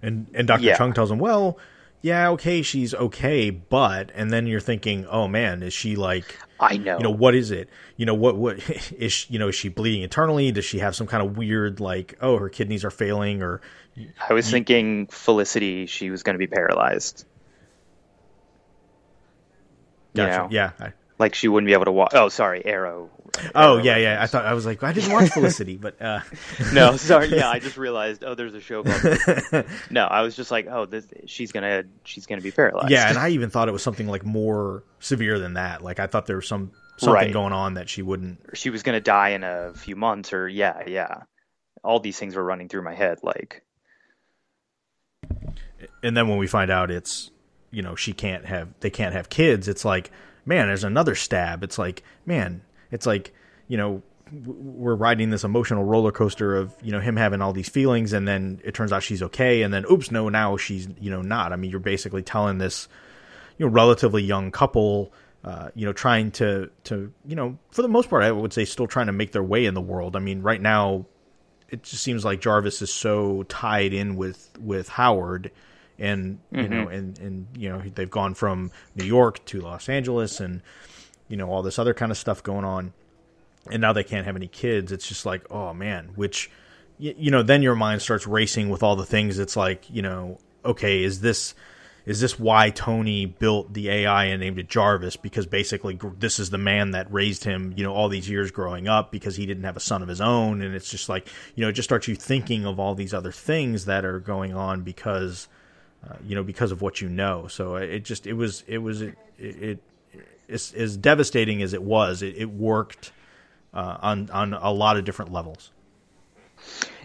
and and Doctor Yeah. Chung tells him, well, yeah, okay, she's okay, but, and then you're thinking, oh man, is she like, I know. you know, what is it? You know, what what is she, you know, is she bleeding internally? Does she have some kind of weird like, oh, her kidneys are failing, or I was thinking Felicity, she was going to be paralyzed. You know? yeah, I, Like she wouldn't be able to walk. Oh, sorry, Arrow. Oh Arrow yeah, yeah. I thought I was like I didn't watch Felicity, but uh, no, sorry. Yeah, I just realized. Oh, there's a show called. No, I was just like, oh, this, she's gonna she's gonna be paralyzed. yeah, and I even thought it was something like more severe than that. Like I thought there was some something Right. going on that she wouldn't. she was gonna die in a few months, or yeah, yeah. All these things were running through my head. Like, And then when we find out it's you know she can't have they can't have kids, it's like man, there's another stab. It's like man, it's like you know we're riding this emotional roller coaster of you know him having all these feelings and then it turns out she's okay and then oops no now she's you know not i mean you're basically telling this you know relatively young couple uh, you know trying to to you know for the most part i would say still trying to make their way in the world i mean right now it just seems like jarvis is so tied in with with howard and you mm-hmm. know and and you know they've gone from new york to los angeles and you know all this other kind of stuff going on. And now they can't have any kids. It's just like oh man which y- you know then your mind starts racing with all the things. It's like you know okay is this is this why tony built the ai and named it jarvis? Because basically this is the man that raised him you know all these years growing up because he didn't have a son of his own. And it's just like you know it just starts you thinking of all these other things that are going on because uh, you know because of what you know so it just it was it was it, it, as, as devastating as it was it, it worked uh, on on a lot of different levels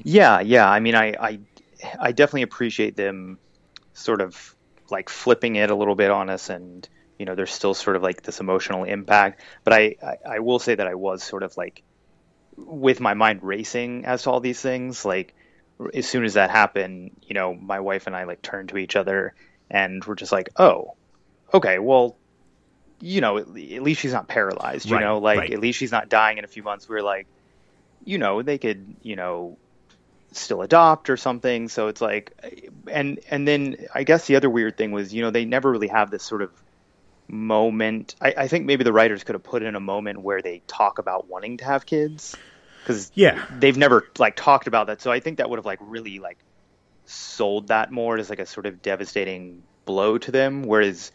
yeah, yeah. I mean, I, I, I definitely appreciate them sort of like flipping it a little bit on us, and you know, there's still sort of like this emotional impact. But I, I, I will say that I was sort of like with my mind racing as to all these things. Like as soon as that happened, you know, my wife and I like turned to each other and we're just like, oh, okay, well, you know, at, at least she's not paralyzed. You Right, know, like right. at least she's not dying in a few months. We are like, you know, they could, you know, still adopt or something. So it's like, and and then I guess the other weird thing was, you know, they never really have this sort of moment. I, I think maybe the writers could have put in a moment where they talk about wanting to have kids because Yeah. they've never like talked about that. So I think that would have like really like sold that more as like a sort of devastating blow to them. Whereas,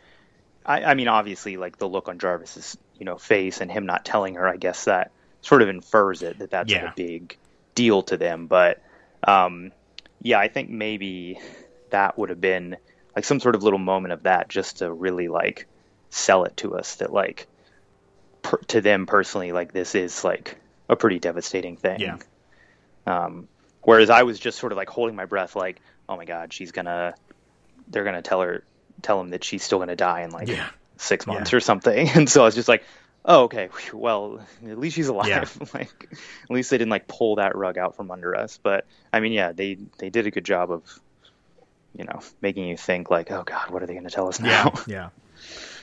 I, I mean, obviously, like the look on Jarvis's you know face and him not telling her, I guess that sort of infers it that that's like a big deal to them. But um, yeah, I think maybe that would have been like some sort of little moment of that just to really like sell it to us that like per, to them personally like this is like a pretty devastating thing. Yeah. Um, whereas I was just sort of like holding my breath, like, oh my god, she's gonna, they're gonna tell her, tell him that she's still gonna die in like Yeah. six months Yeah. or something. And so I was just like, oh okay, well at least she's alive. Yeah. like at least they didn't like pull that rug out from under us. But I mean, yeah, they they did a good job of, you know, making you think like, oh god, what are they gonna tell us now? yeah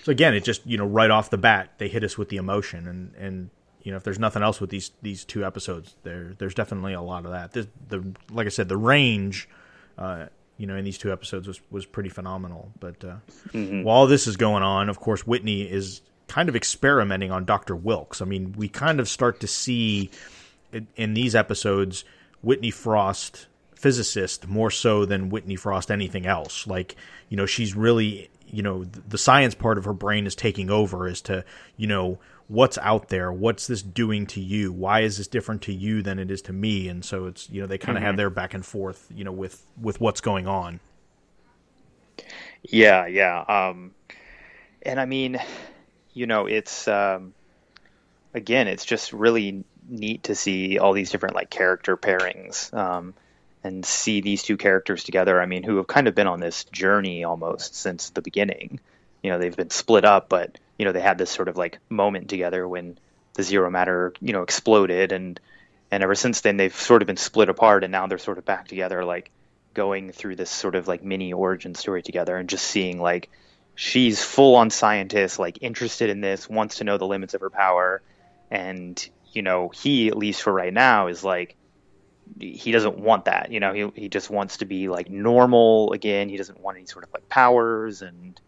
So again, it just you know right off the bat they hit us with the emotion, and and you know if there's nothing else with these these two episodes, there there's definitely a lot of that. This, the like I said, the range. Uh, you know, in these two episodes was, was pretty phenomenal. But uh, mm-hmm. while this is going on, of course, Whitney is kind of experimenting on Dr. Wilkes. I mean, we kind of start to see in, in these episodes Whitney Frost, physicist, more so than Whitney Frost anything else. Like, you know, she's really, you know, the science part of her brain is taking over as to, you know, what's out there? What's this doing to you? Why is this different to you than it is to me? And so it's you know they kind of mm-hmm. have their back and forth you know with with what's going on. Yeah yeah um and i mean you know it's um again it's just really neat to see all these different like character pairings um and see these two characters together. I mean who have kind of been on this journey almost since the beginning. You know they've been split up but you know they had this sort of like moment together when the zero matter you know exploded and and ever since then they've sort of been split apart and now they're sort of back together like going through this sort of like mini origin story together and just seeing like she's full on scientist like interested in this wants to know the limits of her power. And you know he at least for right now is like he doesn't want that you know he, he just wants to be like normal again. He doesn't want any sort of like powers and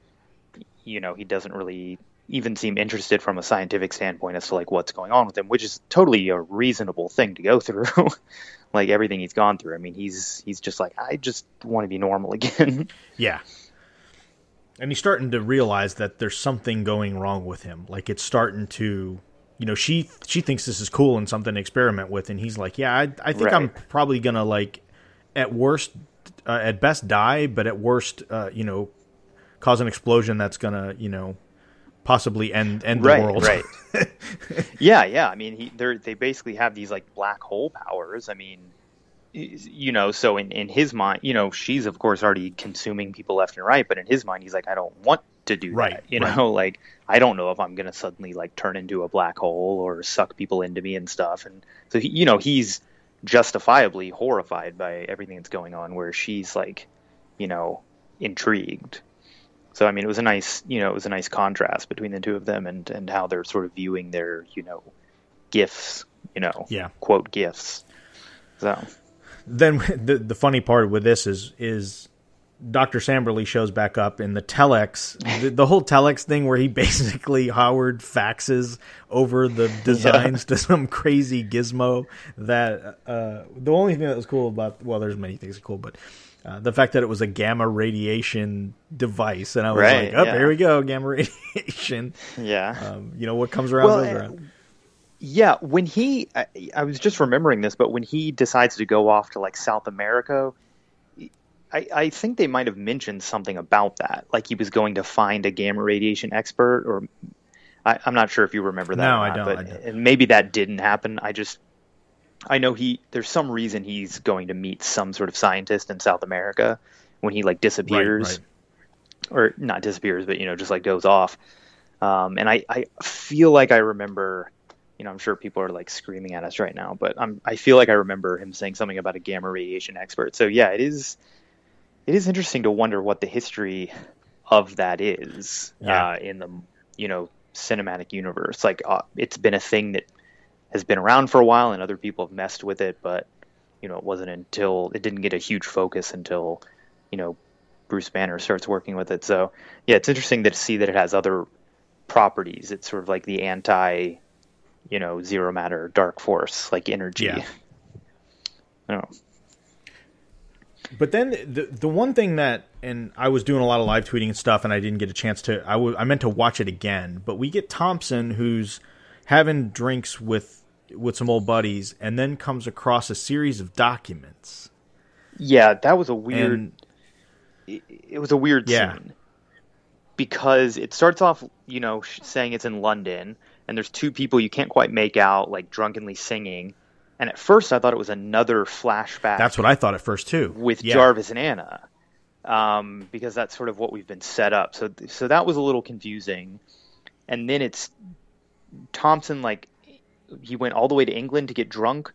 you know he doesn't really even seem interested from a scientific standpoint as to like what's going on with him, which is totally a reasonable thing to go through. like everything he's gone through. I mean, he's he's just like I just want to be normal again. yeah. And he's starting to realize that there's something going wrong with him. Like it's starting to, you know, she she thinks this is cool and something to experiment with, and he's like, yeah, I, I think right. I'm probably gonna like, at worst, uh, at best die, but at worst, uh, you know, cause an explosion that's gonna, you know, possibly end end right, the world. Right. yeah, yeah. I mean, he, they basically have these like black hole powers. I mean, you know, so in in his mind, you know, she's of course already consuming people left and right, but in his mind, he's like, I don't want to do right, that. You right. know, like I don't know if I'm gonna suddenly like turn into a black hole or suck people into me and stuff. And so, he, you know, he's justifiably horrified by everything that's going on, where she's like, you know, intrigued. So I mean, it was a nice, you know, it was a nice contrast between the two of them and and how they're sort of viewing their, you know, gifts, you know, yeah, quote gifts. So then the the funny part with this is is Dr. Samberly shows back up in the telex, the, the, whole telex thing where he basically Howard faxes over the designs yeah. to some crazy gizmo. That uh, the only thing that was cool about well, there's many things cool, but uh, the fact that it was a gamma radiation device, and I was right, like, "Oh, yeah. here we go, gamma radiation." Yeah. Um, you know what comes around well, goes around. Yeah, when he, I, I, was just remembering this, but when he decides to go off to like South America, I, I think they might have mentioned something about that, like he was going to find a gamma radiation expert, or I, am not sure if you remember that. No, not, I don't. But I don't. Maybe that didn't happen. I just I know he there's some reason he's going to meet some sort of scientist in South America when he like disappears right, right. or not disappears, but you know just like goes off. Um, and I, I feel like I remember, you know, I'm sure people are like screaming at us right now, but I'm, I feel like I remember him saying something about a gamma radiation expert. So yeah, it is, it is interesting to wonder what the history of that is yeah. uh, in the, you know, cinematic universe. Like uh, it's been a thing that has been around for a while and other people have messed with it, but you know, it wasn't until it didn't get a huge focus until, you know, Bruce Banner starts working with it. So yeah, it's interesting to see that it has other properties. It's sort of like the anti, you know, zero matter dark force, like energy. Yeah. Oh. But then the the one thing that and I was doing a lot of live tweeting and stuff, and I didn't get a chance to. I, w- I meant to watch it again, but we get Thompson who's having drinks with with some old buddies, and then comes across a series of documents. Yeah, that was a weird. And, it, it, was a weird yeah. scene because it starts off, you know, saying it's in London, and there's two people you can't quite make out, like drunkenly singing. And at first, I thought it was another flashback. That's what I thought at first too, with yeah. Jarvis and Anna, um, because that's sort of what we've been set up. So, so that was a little confusing. And then it's Thompson like he went all the way to England to get drunk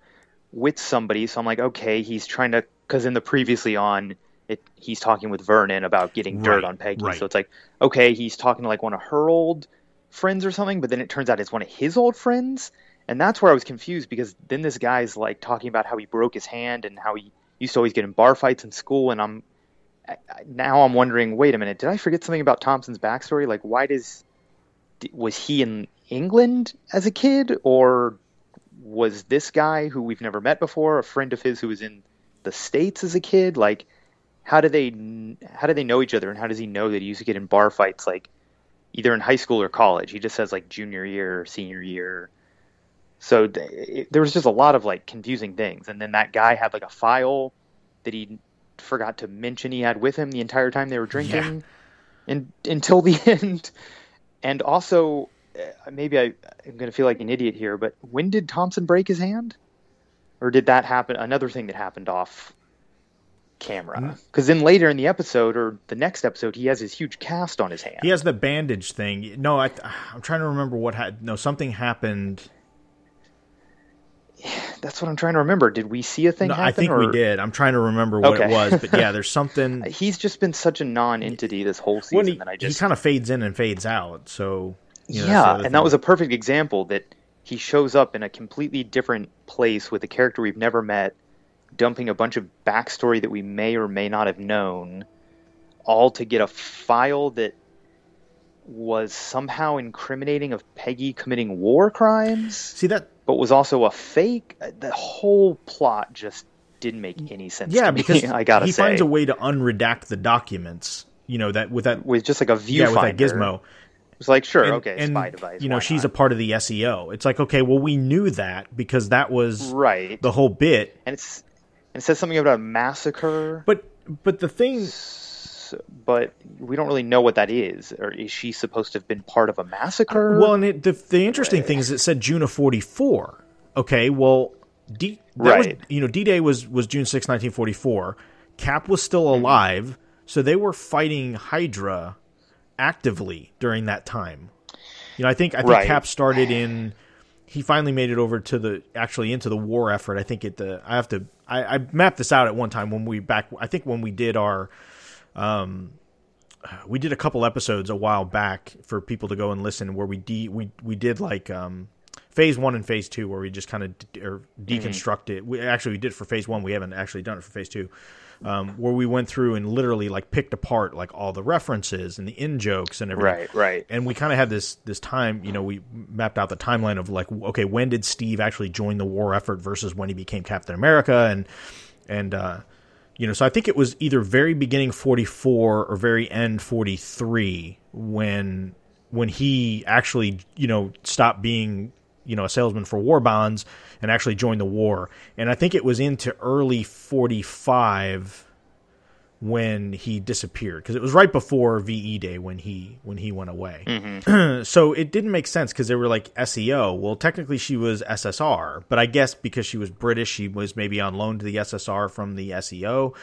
with somebody. So I'm like, okay, he's trying to because in the previously on it, he's talking with Vernon about getting dirt Right, on Peggy. right. So it's like, okay, he's talking to like one of her old friends or something, but then it turns out it's one of his old friends. And that's where I was confused because then this guy's like talking about how he broke his hand and how he used to always get in bar fights in school. And I'm now I'm wondering, wait a minute, did I forget something about Thompson's backstory? Like, why does was he in England as a kid, or was this guy who we've never met before a friend of his who was in the states as a kid? Like, how do they how do they know each other, and how does he know that he used to get in bar fights like either in high school or college? He just says like junior year or senior year. So it, there was just a lot of like confusing things, and then that guy had like a file that he forgot to mention he had with him the entire time they were drinking, and until the end. And also, uh, maybe I, I'm going to feel like an idiot here, but when did Thompson break his hand? Or did that happen? Another thing that happened off camera? Because then later in the episode, or the next episode, he has his huge cast on his hand. He has the bandage thing. No, I, I'm trying to remember what had. No, something happened. That's what I'm trying to remember. Did we see a thing No, happen? I think or... we did. I'm trying to remember what it was, but yeah, there's something. Uh, he's just been such a non-entity this whole season he, that I just he kind of fades in and fades out. So you know, yeah, and thing. that was a perfect example that he shows up in a completely different place with a character we've never met, dumping a bunch of backstory that we may or may not have known, all to get a file that was somehow incriminating of Peggy committing war crimes, see that. But was also a fake. Uh, The whole plot just didn't make any sense. Yeah, to me, because I gotta he say, finds a way to unredact the documents. You know that with that with just like a viewfinder. yeah with that gizmo. It's like sure, And, okay, and, spy device. You know, she's not? a part of the SEO. It's like okay, well, we knew that because that was right. the whole bit. and it's and it says something about a massacre, But but the thing but we don't really know what that is. Or is she supposed to have been part of a massacre? Well, and it, the the interesting thing is it said June of forty four. Okay, well, D that was, Right. you know D Day was was June 6, nineteen forty four. Cap was still Mm-hmm. alive, so they were fighting Hydra actively during that time. You know, I think I think Right. Cap started in. He finally made it over to the actually into the war effort. I think it. The I have to. I, I mapped this out at one time when we back. I think when we did our we did a couple episodes a while back for people to go and listen where we de- we we did like um phase 1 and phase 2 where we just kind of de- or deconstruct it. We actually we did it for phase 1, we haven't actually done it for phase 2. Um, where we went through and literally like picked apart like all the references and the in jokes and everything. Right, right. And we kind of had this this time, you know, we mapped out the timeline of like, okay, when did Steve actually join the war effort versus when he became Captain America, and and uh, you know, so I think it was either very beginning 44 or very end 43 when when he actually, you know, stopped being, you know, a salesman for war bonds and actually joined the war. And I think it was into early 45 when he disappeared because it was right before VE Day when he when he went away. so it didn't make sense because they were like SEO. Well, technically she was SSR, but I guess because she was British, she was maybe on loan to the SSR from the SEO.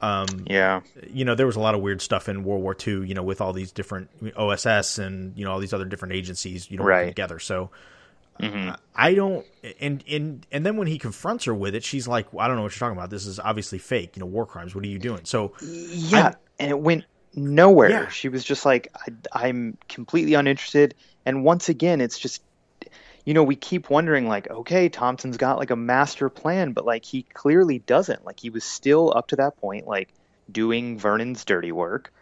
Um, yeah, You know, there was a lot of weird stuff in World War II. You know, with all these different OSS and you know all these other different agencies, you know, working Right. together. So. I don't, and and and then when he confronts her with it, she's like, "I don't know what you're talking about. This is obviously fake. You know, war crimes. What are you doing?" So, yeah, and it went nowhere. Yeah. She was just like, I, I'm completely uninterested. And once again, it's just, you know, we keep wondering, like, okay, Thompson's got like a master plan, but like he clearly doesn't. Like he was still up to that point, like doing Vernon's dirty work.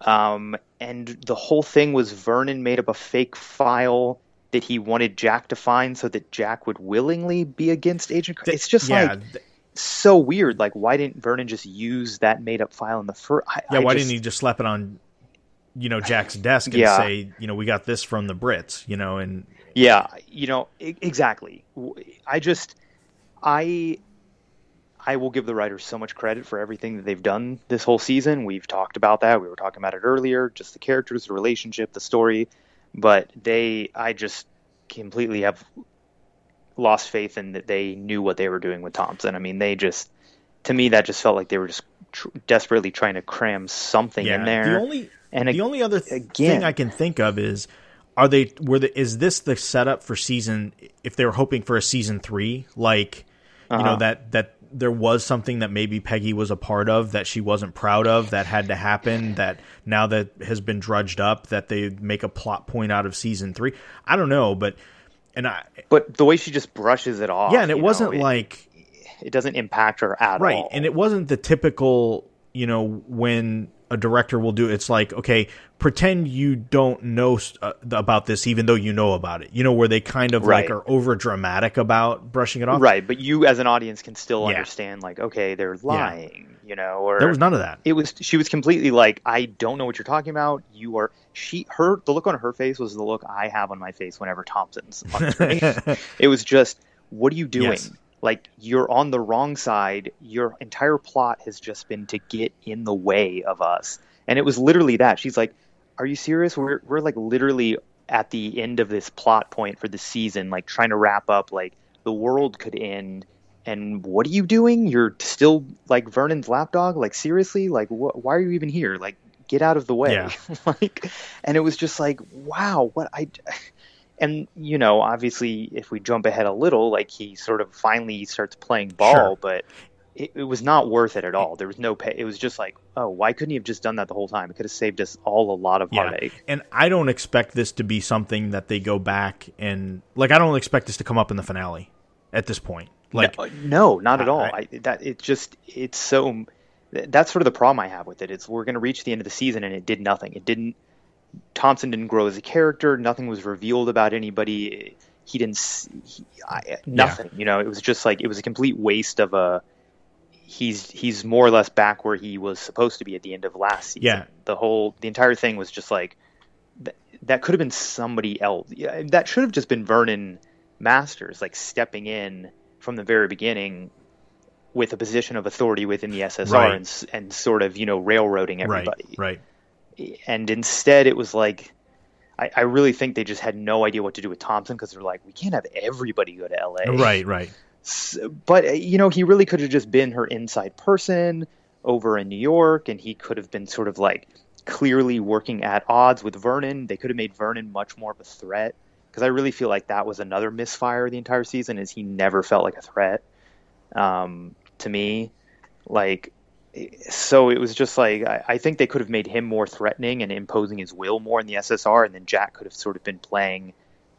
Um, and the whole thing was Vernon made up a fake file that he wanted Jack to find so that Jack would willingly be against Agent. Car- it's just yeah, like th- so weird. Like, why didn't Vernon just use that made up file in the first? yeah. why didn't he just slap it on, you know, Jack's desk and Yeah. say, you know, we got this from the Brits, you know, and Yeah, you know e- exactly. I just, I, I will give the writers so much credit for everything that they've done this whole season. We've talked about that. We were talking about it earlier. Just the characters, the relationship, the story. But they, I just completely have lost faith in that they knew what they were doing with Thompson. I mean, they just, to me, that just felt like they were just tr- desperately trying to cram something yeah. in there. The only And the only other th- again- thing I can think of is, are they were the, is this the setup for season? If they were hoping for a season three, like you know Uh-huh. that that there was something that maybe Peggy was a part of that she wasn't proud of that had to happen that now that has been drudged up that they make a plot point out of season three. I don't know, but and I But the way she just brushes it off. yeah, and it wasn't know, it- like it doesn't impact her at right all. and it wasn't the typical you know when a director will do it's like okay pretend you don't know uh, about this even though you know about it. You know where they kind of like are over dramatic about brushing it off? Right, but you as an audience can still Yeah. understand like, okay, they're lying, you know, or there was none of that. it was she was completely like i don't know what you're talking about. You are she her the look on her face was the look i have on my face whenever thompson's on screen it was just what are you doing? Yes. Like you're on the wrong side your entire plot has just been to get in the way of us and it was literally that she's like are you serious we're we're like literally at the end of this plot point for the season like trying to wrap up like the world could end and what are you doing? You're still like Vernon's lapdog? Like seriously? Like wh- why are you even here? Like get out of the way. Yeah. like and it was just like wow, what I and you know, obviously if we jump ahead a little, like he sort of finally starts playing ball, Sure. but it, it was not worth it at all. There was no pay. It was just like, oh, why couldn't he have just done that the whole time? It could have saved us all a lot of yeah heartache. and i don't expect this to be something that they go back and like i don't expect this to come up in the finale at this point like no, no, not at all. I- I, that it just it's so that's sort of the problem I have with it. It's we're going to reach the end of the season and it did nothing. It didn't. Thompson didn't grow as a character. Nothing was revealed about anybody. He didn't. He, I, nothing. You know, it was just like it was a complete waste of a. He's he's more or less back where he was supposed to be at the end of last season. Yeah. The whole the entire thing was just like that, that could have been somebody else. Yeah, That should have just been Vernon Masters, like stepping in from the very beginning with a position of authority within the SSR Right. and, and sort of you know railroading everybody. right right And instead, it was like I, I really think they just had no idea what to do with Thompson because they're like, we can't have everybody go to LA. right right S- But uh, you know, he really could have just been her inside person over in New York, and he could have been sort of like clearly working at odds with Vernon. They could have made Vernon much more of a threat because I really feel like that was another misfire the entire season. Is he never felt like a threat um, to me? Like, so it was just like I, I think they could have made him more threatening and imposing his will more in the SSR, and then Jack could have sort of been playing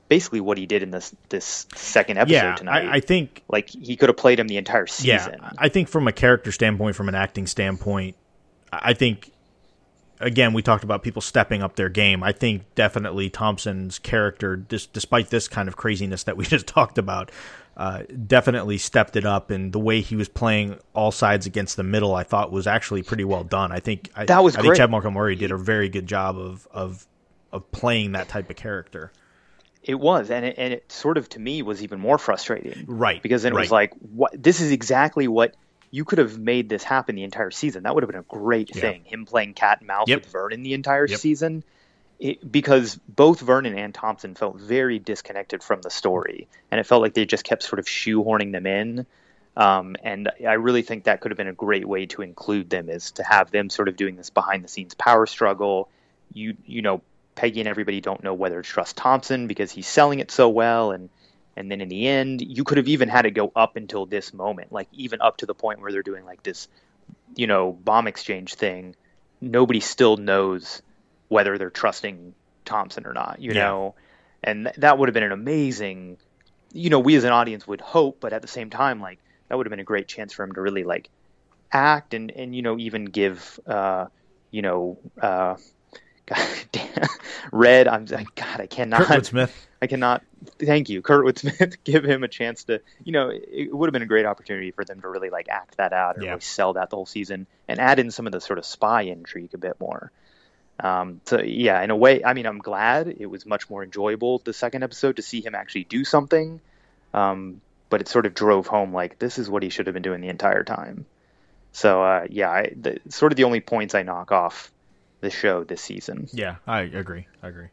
basically what he did in this this second episode yeah tonight. I, I think like he could have played him the entire season. Yeah, I think from a character standpoint, from an acting standpoint, I think again we talked about people stepping up their game. I think definitely Thompson's character, dis- despite this kind of craziness that we just talked about, uh, definitely stepped it up. And the way he was playing all sides against the middle, I thought was actually pretty well done. I think I, That was I think. Chad Markham Murray did a very good job of of of playing that type of character. It was, and it, and it sort of to me was even more frustrating, Right, Because then it was like, what? This is exactly what you could have made this happen the entire season. That would have been a great Yeah. thing. Him playing cat and mouse Yep. with Vernon the entire Yep. season, it, because both Vernon and Thompson felt very disconnected from the story, and it felt like they just kept sort of shoehorning them in. Um, and I really think that could have been a great way to include them, is to have them sort of doing this behind the scenes power struggle. You you know, Peggy and everybody don't know whether to trust Thompson because he's selling it so well, and and then in the end, you could have even had it go up until this moment, like even up to the point where they're doing like this, you know, bomb exchange thing. Nobody still knows whether they're trusting Thompson or not, you Yeah. know, and th- that would have been an amazing, you know, we as an audience would hope, but at the same time, like that would have been a great chance for him to really like act and and you know even give uh you know uh God damn, Red I'm like, God I cannot Kurtwood Smith. I cannot thank you Kurtwood Smith give him a chance to you know it, it would have been a great opportunity for them to really like act that out or Yeah. really sell that the whole season and add in some of the sort of spy intrigue a bit more um, so yeah in a way I mean I'm glad it was much more enjoyable the second episode to see him actually do something um, but it sort of drove home like this is what he should have been doing the entire time so uh, yeah I, the, sort of the only points I knock off the show this season Yeah, I agree. I agree.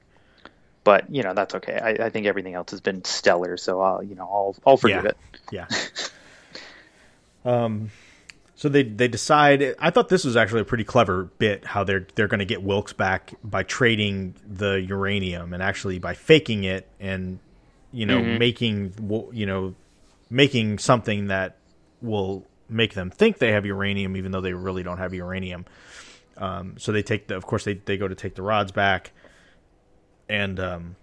but you know that's okay. I, I think everything else has been stellar, so I'll you know I'll I'll forgive Yeah. it. Yeah. um, so they they decide. I thought this was actually a pretty clever bit how they're they're going to get Wilkes back by trading the uranium and actually by faking it and you know Mm-hmm. making you know making something that will make them think they have uranium, even though they really don't have uranium. Um, so they take the, of course, they they go to take the rods back, and um,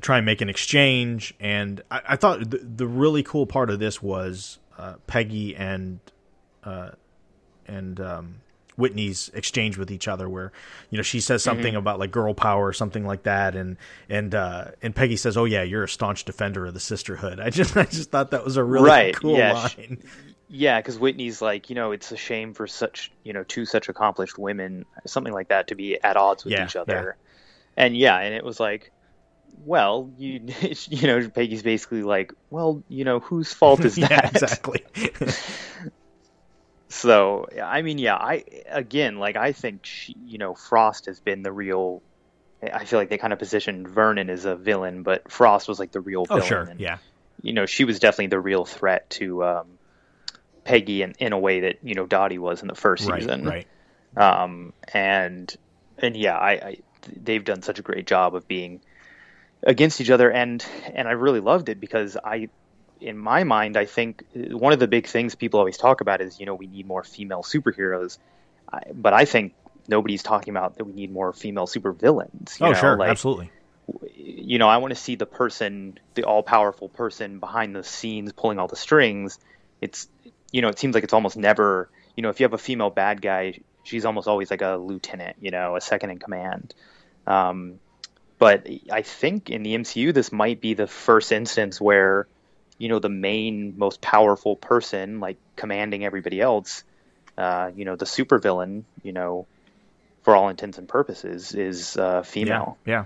try and make an exchange. And I, I thought the, the, really cool part of this was uh, Peggy and uh, and um, Whitney's exchange with each other, where you know she says something mm-hmm. about like girl power or something like that, and and uh, and Peggy says, "Oh yeah, you're a staunch defender of the sisterhood." I just I just thought that was a really right. cool yeah. line. Yeah, because Whitney's like, you know, it's a shame for such, you know, two such accomplished women, something like that, to be at odds with yeah, each other. Yeah. And yeah, and it was like, well, you you know, Peggy's basically like, well, you know, whose fault is that? yeah, exactly. So, I mean, yeah, I again, like, I think she, you know, Frost has been the real. I feel like they kind of positioned Vernon as a villain, but Frost was like the real oh, villain. Oh, sure, and, yeah. You know, she was definitely the real threat to um, Peggy in, in a way that you know Dottie was in the first right, season. Right. Um, and and yeah, I, I they've done such a great job of being against each other and and I really loved it because I in my mind I think one of the big things people always talk about is you know we need more female superheroes. I, but I think nobody's talking about that we need more female supervillains oh know? sure. like, absolutely. you know I want to see the person the all powerful person behind the scenes pulling all the strings. It's you know it seems like it's almost never you know if you have a female bad guy she's almost always like a lieutenant you know a second in command. Um, but I think in the MCU, this might be the first instance where, you know, the main, most powerful person, like commanding everybody else, uh, you know, the supervillain, you know, for all intents and purposes, is uh, female. Yeah. yeah.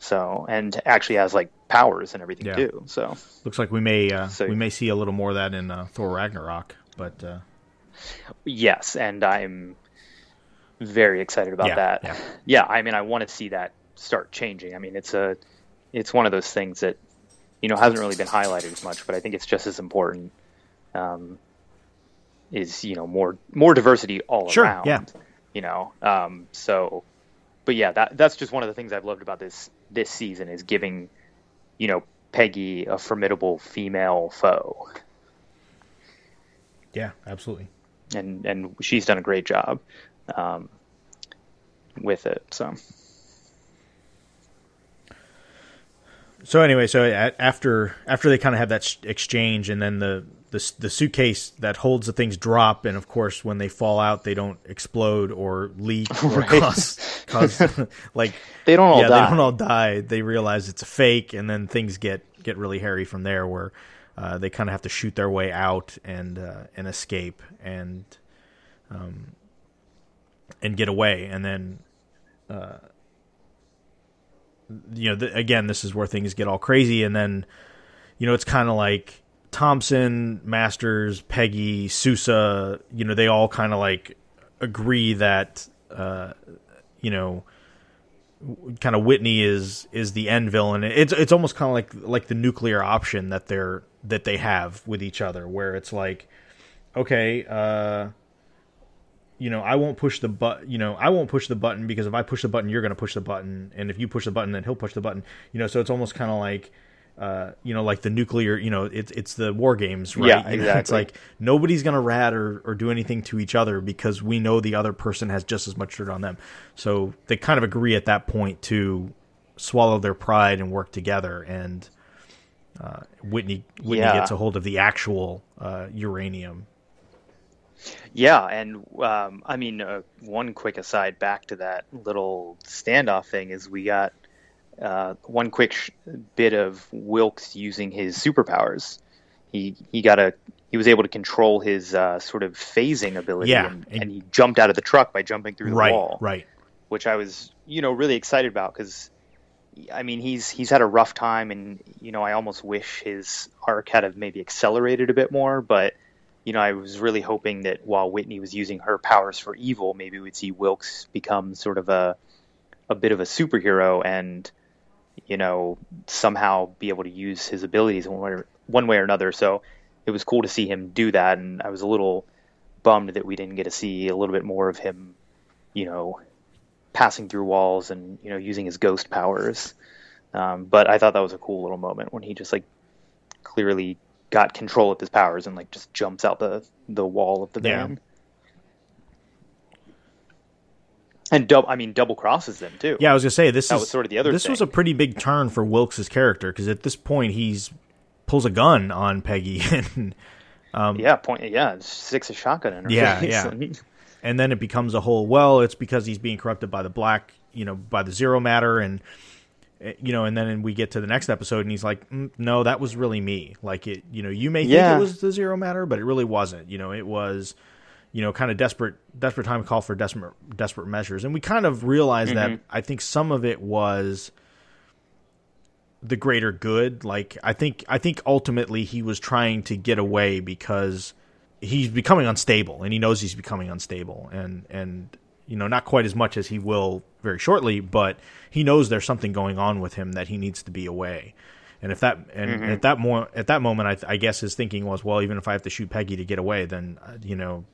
So and actually has like powers and everything yeah. too. So looks like we may uh, so, we may see a little more of that in uh, Thor Ragnarok, but uh... yes, and I'm very excited about yeah, that. Yeah. yeah, I mean, I want to see that start changing. I mean, it's a it's one of those things that you know hasn't really been highlighted as much, but I think it's just as important. Um, is you know more more diversity all sure, around. Yeah. You know, um, so, but yeah, that that's just one of the things I've loved about this this season is giving, you know, Peggy a formidable female foe. Yeah, absolutely. And and she's done a great job um, with it. So. So anyway, so after after they kind of have that exchange, and then the, the the suitcase that holds the things drop, and of course, when they fall out, they don't explode or leak or right. cause, cause like they don't all yeah, die. they don't all die. They realize it's a fake, and then things get get really hairy from there, where uh, they kind of have to shoot their way out and uh, and escape and um and get away, and then. Uh, you know, the, again, this is where things get all crazy, and then, you know, it's kind of like Thompson, Masters, Peggy, Sousa. You know, they all kind of like agree that, uh, you know, kind of Whitney is is the end villain. It's it's almost kind of like like the nuclear option that they're that they have with each other, where it's like, okay, uh, you know, I won't push the but, you know, I won't push the button because if I push the button, you're going to push the button, and if you push the button, then he'll push the button. You know, so it's almost kind of like, uh, you know, like the nuclear, you know, it's it's the war games, right? Yeah, exactly. You know, it's like nobody's going to rat or, or do anything to each other because we know the other person has just as much dirt on them. So they kind of agree at that point to swallow their pride and work together. And uh, Whitney Whitney yeah. gets a hold of the actual uh, uranium yeah, and um, I mean, uh, one quick aside back to that little standoff thing is we got uh, one quick sh- bit of Wilkes using his superpowers. He he got a he was able to control his uh, sort of phasing ability, yeah, and, and, he jumped out of the truck by jumping through the right, wall, right? Which I was you know really excited about because I mean he's he's had a rough time, and you know I almost wish his arc had have maybe accelerated a bit more, but you know, I was really hoping that while Whitney was using her powers for evil, maybe we'd see Wilkes become sort of a a bit of a superhero and you know somehow be able to use his abilities one way or, one way or another. So it was cool to see him do that, and I was a little bummed that we didn't get to see a little bit more of him, you know, passing through walls and you know using his ghost powers. Um, but I thought that was a cool little moment when he just like clearly got control of his powers and like just jumps out the the wall of the Yeah. van. And double, I mean, double crosses them too. Yeah, I was gonna say this That is was sort of the other This was a pretty big turn for Wilkes's character because at this point he's pulls a gun on Peggy and um, yeah, point. Yeah, six a shotgun in her Yeah, face. yeah. and- and then it becomes a whole well it's because he's being corrupted by the black you know by the zero matter and you know and then we get to the next episode and he's like mm, no that was really me. Like it you know you may think Yeah. it was the zero matter but it really wasn't. You know it was you know kind of desperate desperate time call for desperate desperate measures. And we kind of realized that i think some of it was the greater good. Like i think i think ultimately he was trying to get away because he's becoming unstable and he knows he's becoming unstable. And and you know not quite as much as he will very shortly but he knows there's something going on with him that he needs to be away and if that and at that mo- at that moment I, I guess his thinking was well even if I have to shoot Peggy to get away then uh, you know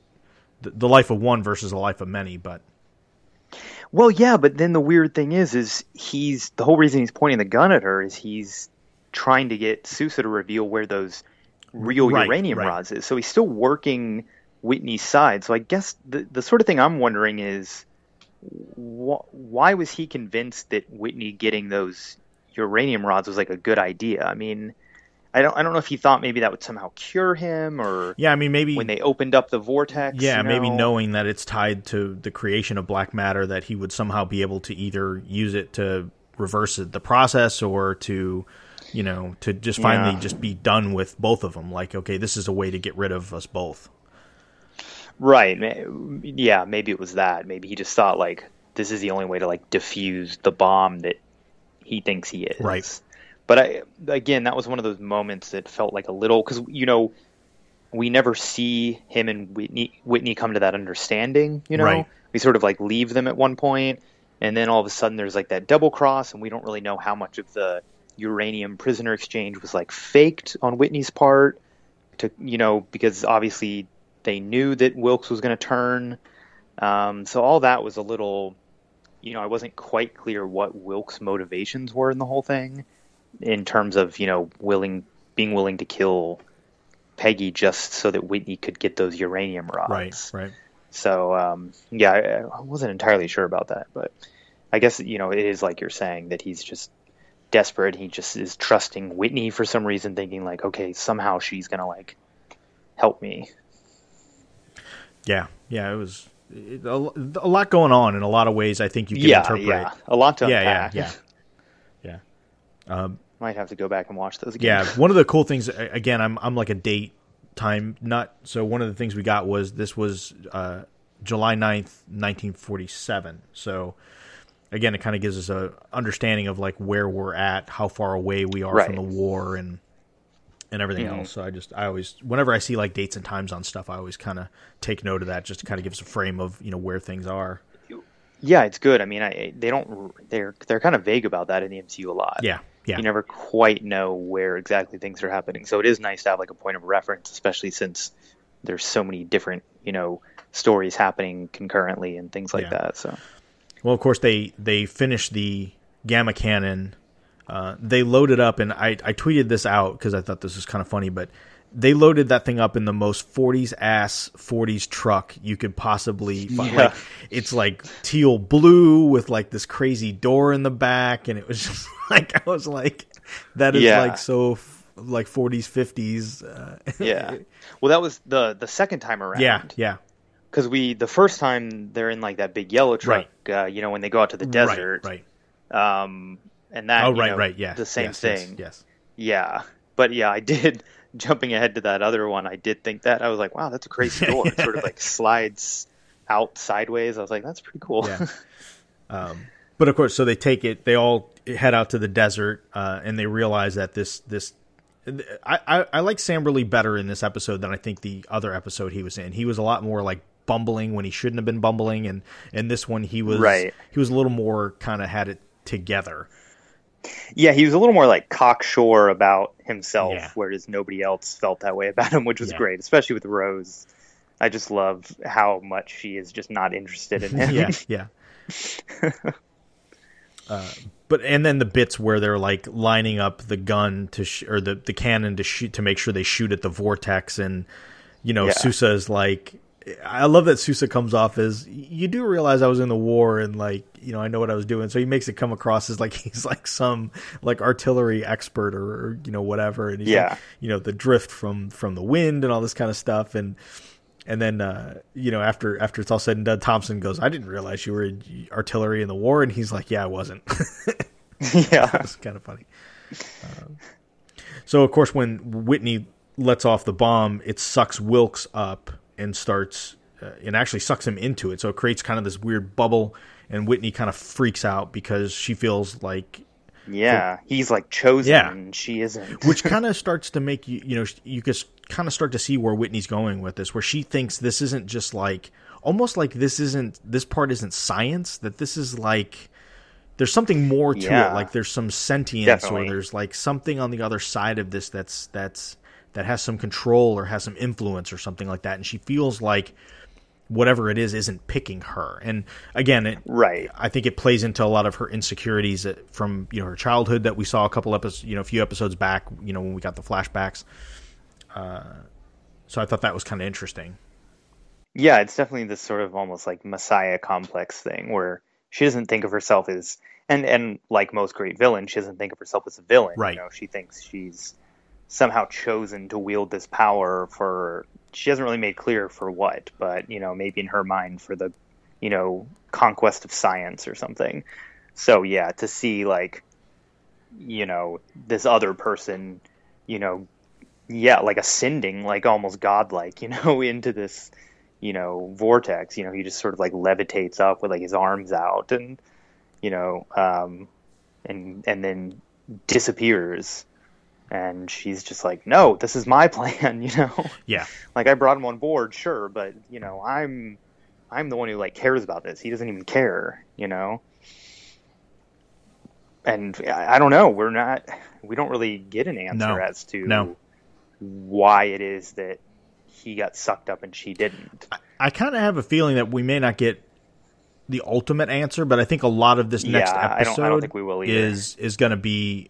the, the life of one versus the life of many but Well, yeah, but then the weird thing is, is he's the whole reason he's pointing the gun at her is he's trying to get Sousa to reveal where those real Right, uranium right. rods is. So he's still working Whitney's side. So I guess the the sort of thing I'm wondering is, wh- why was he convinced that Whitney getting those uranium rods was like a good idea? I mean, I don't I don't know if he thought maybe that would somehow cure him or yeah I mean maybe when they opened up the vortex. Yeah, you maybe knowing that it's tied to the creation of black matter, that he would somehow be able to either use it to reverse the process or to, you know, to just finally Yeah. just be done with both of them. Like, okay, this is a way to get rid of us both. Right. Yeah, maybe it was that. Maybe he just thought like this is the only way to like diffuse the bomb that he thinks he is. Right. But I again, that was one of those moments that felt like a little because you know we never see him and Whitney Whitney come to that understanding. You know, Right. we sort of like leave them at one point, and then all of a sudden there's like that double cross, and we don't really know how much of the uranium prisoner exchange was like faked on Whitney's part to you know because obviously they knew that Wilkes was going to turn. Um, so all that was a little, you know, I wasn't quite clear what Wilkes' motivations were in the whole thing, in terms of you know willing being willing to kill Peggy just so that Whitney could get those uranium rods. Right, right. So um, yeah, I, I wasn't entirely sure about that, but I guess you know it is like you're saying that he's just desperate. He just is trusting Whitney for some reason, thinking like, okay, somehow she's gonna like help me. Yeah, yeah, it was it, a, a lot going on in a lot of ways. I think you can yeah, interpret. yeah, a lot to yeah, unpack. yeah, yeah, yeah. Might have to go back and watch those again. Yeah, one of the cool things again, I'm I'm like a date time nut. So one of the things we got was this was uh, July 9th, 1947. So again, it kind of gives us a understanding of like where we're at, how far away we are from the war and and everything Mm-hmm. else. So I just I always whenever I see like dates and times on stuff, I always kind of take note of that just to kind of give us a frame of, you know, where things are. yeah, it's good. I mean, I they don't they're they're kind of vague about that in the MCU a lot. Yeah. Yeah. you never quite know where exactly things are happening. So it is nice to have like a point of reference, especially since there's so many different, you know, stories happening concurrently and things like Yeah. that. So Well, of course they they finished the gamma cannon. Uh, they loaded up, and I I tweeted this out because I thought this was kind of funny, but they loaded that thing up in the most 40s ass 40s truck you could possibly find. Yeah. Like, it's like teal blue with like this crazy door in the back, and it was just like I was like, that is Yeah. like so f- like 40s 50s. Uh, yeah, well, that was the the second time around. yeah, yeah, because we the first time they're in like that big yellow truck. Uh, you know, when they go out to the desert. right, right. Um, and that Oh, right, know, right, yeah, the same yes, yes, thing. yes. Yeah, but yeah, I did. Jumping ahead to that other one, I did think that I was like, "Wow, that's a crazy door." It sort of like slides out sideways. I was like, "That's pretty cool." Yeah. Um, but of course, so they take it. They all head out to the desert, uh, and they realize that this this. I, I I like Samberly better in this episode than I think the other episode he was in. He was a lot more like bumbling when he shouldn't have been bumbling, and and this one he was Right. He was a little more kind of had it together. Yeah, he was a little more like cocksure about himself, Yeah. whereas nobody else felt that way about him, which was Yeah. great, especially with Rose. I just love how much she is just not interested in him. yeah, yeah. Uh, but and then the bits where they're like lining up the gun to sh- or the the cannon to shoot to make sure they shoot at the vortex and you know Yeah. Sousa is like I love that Sousa comes off as you do realize I was in the war and like you know I know what I was doing so he makes it come across as like he's like some like artillery expert or, or you know whatever and he's Yeah. like, you know the drift from from the wind and all this kind of stuff and and then uh, you know after after it's all said and done Thompson goes I didn't realize you were in artillery in the war and he's like yeah I wasn't yeah. It's kind of funny. Um, so of course, when Whitney lets off the bomb, it sucks Wilkes up and starts, uh, and actually sucks him into it. So it creates kind of this weird bubble, and Whitney kind of freaks out because she feels like, Yeah. He's like chosen Yeah. and she isn't. which kind of starts to make you, you know, you just kind of start to see where Whitney's going with this, where she thinks this isn't just like, almost like this isn't, this part isn't science, that this is like. There's something more to Yeah. it, like there's some sentience, Definitely. or there's like something on the other side of this that's that's that has some control or has some influence or something like that. And she feels like whatever it is isn't picking her. And again, it, Right. I think it plays into a lot of her insecurities from you know her childhood that we saw a couple episodes, you know, a few episodes back, you know, when we got the flashbacks. Uh, so I thought that was kind of interesting. Yeah, it's definitely this sort of almost like messiah complex thing where she doesn't think of herself as and and like most great villains, she doesn't think of herself as a villain. Right. You know, she thinks she's somehow chosen to wield this power for she hasn't really made clear for what, but you know, maybe in her mind for the you know, conquest of science or something. So yeah, to see like you know, this other person, you know, yeah, like ascending, like almost godlike, you know, into this, you know, vortex. You know, he just sort of like levitates up with like his arms out, and you know, um, and and then disappears. And she's just like, no, this is my plan, you know. Yeah, like I brought him on board, sure, but you know, I'm I'm the one who like cares about this. He doesn't even care, you know. And I I don't know. We're not. We don't really get an answer No. as to No. why it is that he got sucked up and she didn't. I kind of have a feeling that we may not get the ultimate answer, but I think a lot of this next Yeah, I don't- episode I don't think we will either. is is going to be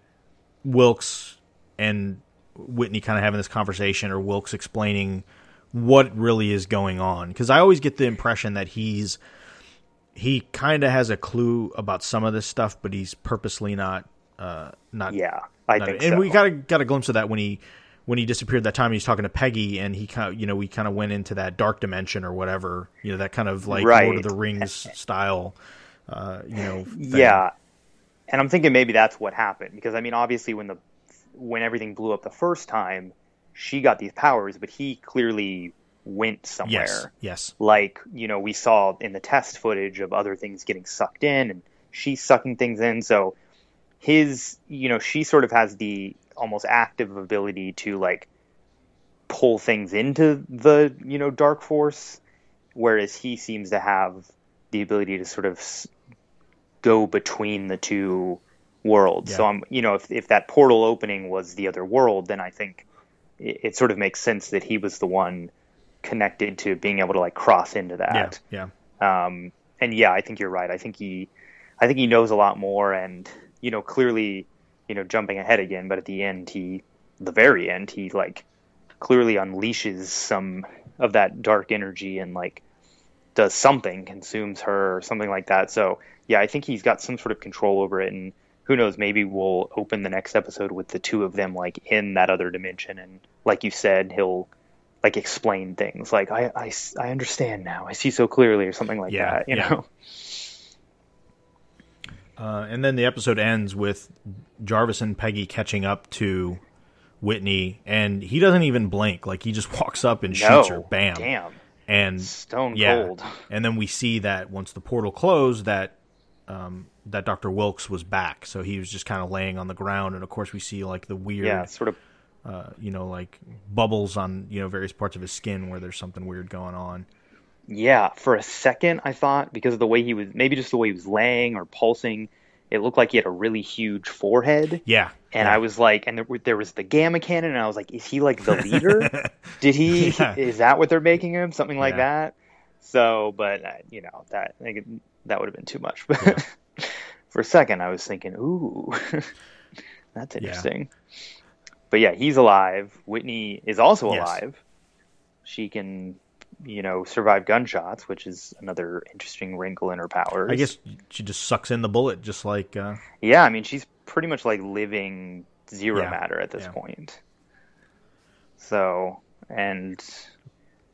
Wilkes and Whitney kind of having this conversation, or Wilkes explaining what really is going on. Because I always get the impression that he's he kind of has a clue about some of this stuff, but he's purposely not uh, not Yeah, I not- think and so. we got a, got a glimpse of that when he when he disappeared that time. He was talking to Peggy, and he kind of you know we kind of went into that dark dimension or whatever you know that kind of like Lord of the Rings style. Uh, you know, thing. Yeah, and I'm thinking maybe that's what happened because I mean, obviously, when the when everything blew up the first time, she got these powers, but he clearly went somewhere. yes, yes, Like you know, we saw in the test footage of other things getting sucked in, and she's sucking things in. So his, you know, she sort of has the almost active ability to like pull things into the you know dark force, whereas he seems to have the ability to sort of go between the two worlds. So I'm, you know, if if that portal opening was the other world, then I think it, it sort of makes sense that he was the one connected to being able to like cross into yeah, that. yeah. Um, and yeah, I think you're right. I think he, I think he knows a lot more, and you know, clearly, you know, jumping ahead again, but at the end, he, the very end, he like clearly unleashes some of that dark energy and like does something, consumes her or something like that. So yeah, I think he's got some sort of control over it, and who knows, maybe we'll open the next episode with the two of them like in that other dimension, and like you said, he'll like explain things like I, I understand now i see so clearly or something like Yeah, that you yeah. know Uh, and then the episode ends with Jarvis and Peggy catching up to Whitney, and he doesn't even blink. Like he just walks up and no shoots her. Bam. damn And stone yeah. cold And then we see that once the portal closed, that um, that Doctor Wilkes was back. So he was just kind of laying on the ground, and of course we see like the weird, yeah sort of uh, you know, like bubbles on you know various parts of his skin where there's something weird going on. yeah for a second i thought because of the way he was maybe just the way he was laying or pulsing it looked like he had a really huge forehead Yeah. and yeah. I was like, and there, there was the gamma cannon, and I was like, is he like the leader? Did he? Yeah. Is that what they're making him? Something like Yeah. that. So, but uh, you know that I think it- that would have been too much. But for a second I was thinking, ooh, that's interesting. But yeah, he's alive. Whitney is also Yes. alive. She can, you know, survive gunshots, which is another interesting wrinkle in her powers. I guess she just sucks in the bullet, just like uh, Yeah, I mean, she's pretty much like living zero Yeah, matter at this yeah. point. So, and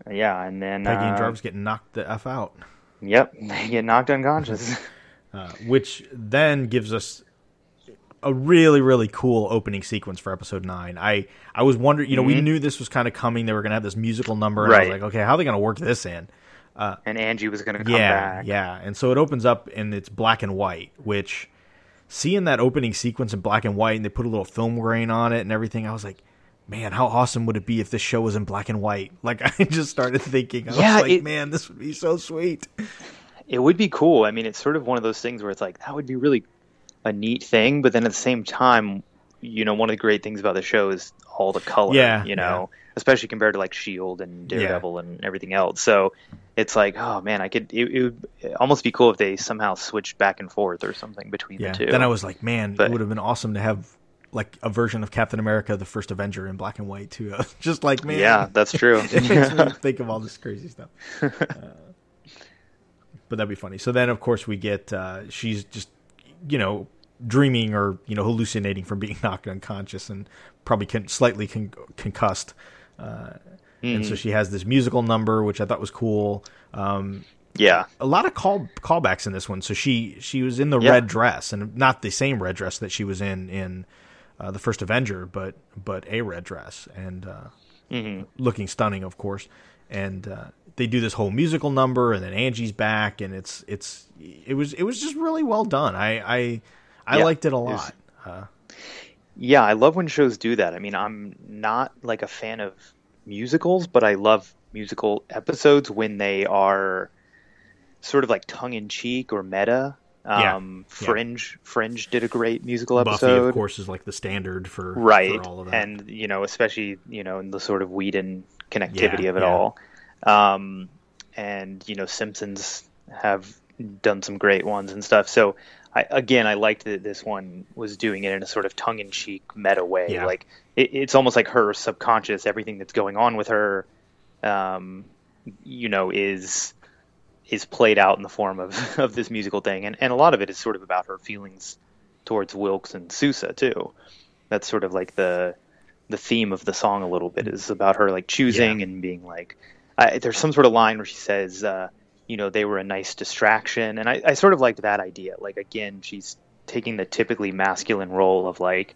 yeah, and then Peggy and uh, Jarvis get knocked the f out. Yep, they get knocked unconscious. uh, which then gives us a really really cool opening sequence for episode 9 i i was wondering you know we knew this was kind of coming they were going to have this musical number and i was Mm-hmm. Like okay how are they going to work this in and Angie was going to come yeah back. yeah and so it opens up and it's black and white which seeing that opening sequence in black and white and they put a little film grain on it and everything i was like man how awesome would it be if this show was in black and white like i just started thinking i Yeah, was like it- man this would be so sweet It would be cool. I mean, it's sort of one of those things where it's like that would be really a neat thing, but then at the same time, you know, one of the great things about the show is all the color. Yeah, you know, especially compared to like Shield and Daredevil and everything else. So it's like, oh man, I could. It, it would almost be cool if they somehow switched back and forth or something between Yeah. the two. Then I was like, man, But- it would have been awesome to have like a version of Captain America, the first Avenger, in black and white too. Just like man, yeah, that's true. it makes me think of all this crazy stuff. Uh, but that'd be funny. So then, of course, we get uh, she's just you know dreaming or you know hallucinating from being knocked unconscious and probably con- slightly con- concussed. Uh, And Mm-hmm. so she has this musical number, which I thought was cool. Um, yeah, a lot of call callbacks in this one. So she she was in the Yeah. red dress, and not the same red dress that she was in in uh, the first Avenger, but but a red dress and uh, Mm-hmm. looking stunning, of course. And uh, they do this whole musical number, and then Angie's back, and it's it's it was it was just really well done. I I I Yeah, liked it a it was- lot. Yeah, I love when shows do that. I mean, I'm not like a fan of musicals, but I love musical episodes when they are sort of like tongue in cheek or meta. Yeah, Um, yeah. Fringe, Fringe did a great musical Buffy, episode, of course, is like the standard for right? for all of that. And you know, especially you know, in the sort of Whedon connectivity Yeah, of it yeah. all. Um, and you know, Simpsons have done some great ones and stuff. So, I, again, I liked that this one was doing it in a sort of tongue-in-cheek meta way. Yeah. Like it, it's almost like her subconscious, everything that's going on with her, um, you know, is is played out in the form of of this musical thing, and and a lot of it is sort of about her feelings towards Wilkes and Sousa too. That's sort of like the the theme of the song a little bit is about her like choosing and being like I, there's some sort of line where she says uh, you know they were a nice distraction. And I, I sort of liked that idea. Like again she's taking the typically masculine role of like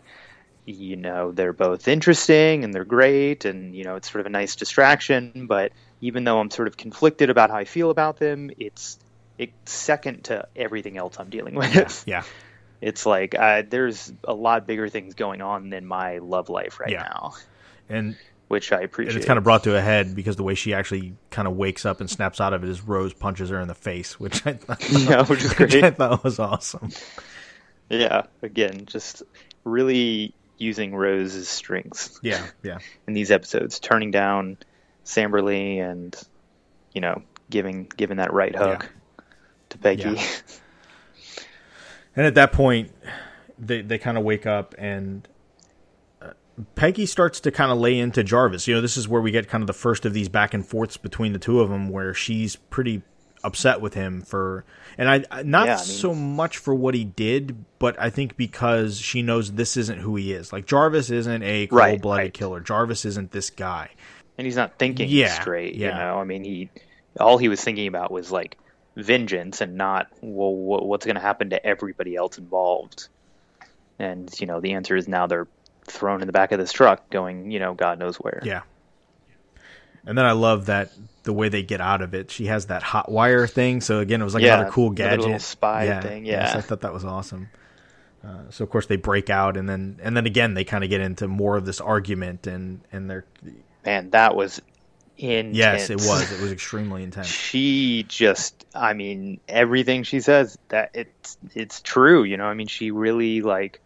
you know they're both interesting and they're great and you know it's sort of a nice distraction but even though i'm sort of conflicted about how i feel about them it's it's second to everything else i'm dealing with yeah, it's like uh, there's a lot bigger things going on than my love life right Yeah. now and which i and appreciate it's kind of brought to a head because the way she actually kind of wakes up and snaps out of it is Rose punches her in the face, which I thought, Yeah, which is which I great. thought was awesome. yeah again just really using rose's strengths Yeah, yeah, in these episodes turning down samberly and you know giving giving that right hook to peggy Yeah. And at that point, they they kind of wake up and uh, Peggy starts to kind of lay into Jarvis. You know, this is where we get kind of the first of these back and forths between the two of them, where she's pretty upset with him for, and I not Yeah, I mean- so much for what he did, but I think because she knows this isn't who he is. Like Jarvis isn't a cold blooded right. killer. Jarvis isn't this guy. and he's not thinking Yeah, straight yeah. you know i mean he all he was thinking about was like vengeance and not well what's going to happen to everybody else involved and you know the answer is now they're thrown in the back of this truck going you know god knows where Yeah. And then I love that the way they get out of it. She has that hot wire thing. So again, it was like Yeah, another cool gadget, spy yeah, thing, yes, yeah. I thought that was awesome. Uh, so of course they break out, and then and then again they kind of get into more of this argument, and and they're man that was intense yes, it was it was extremely intense. she just i mean everything she says that it's it's true you know i mean she really like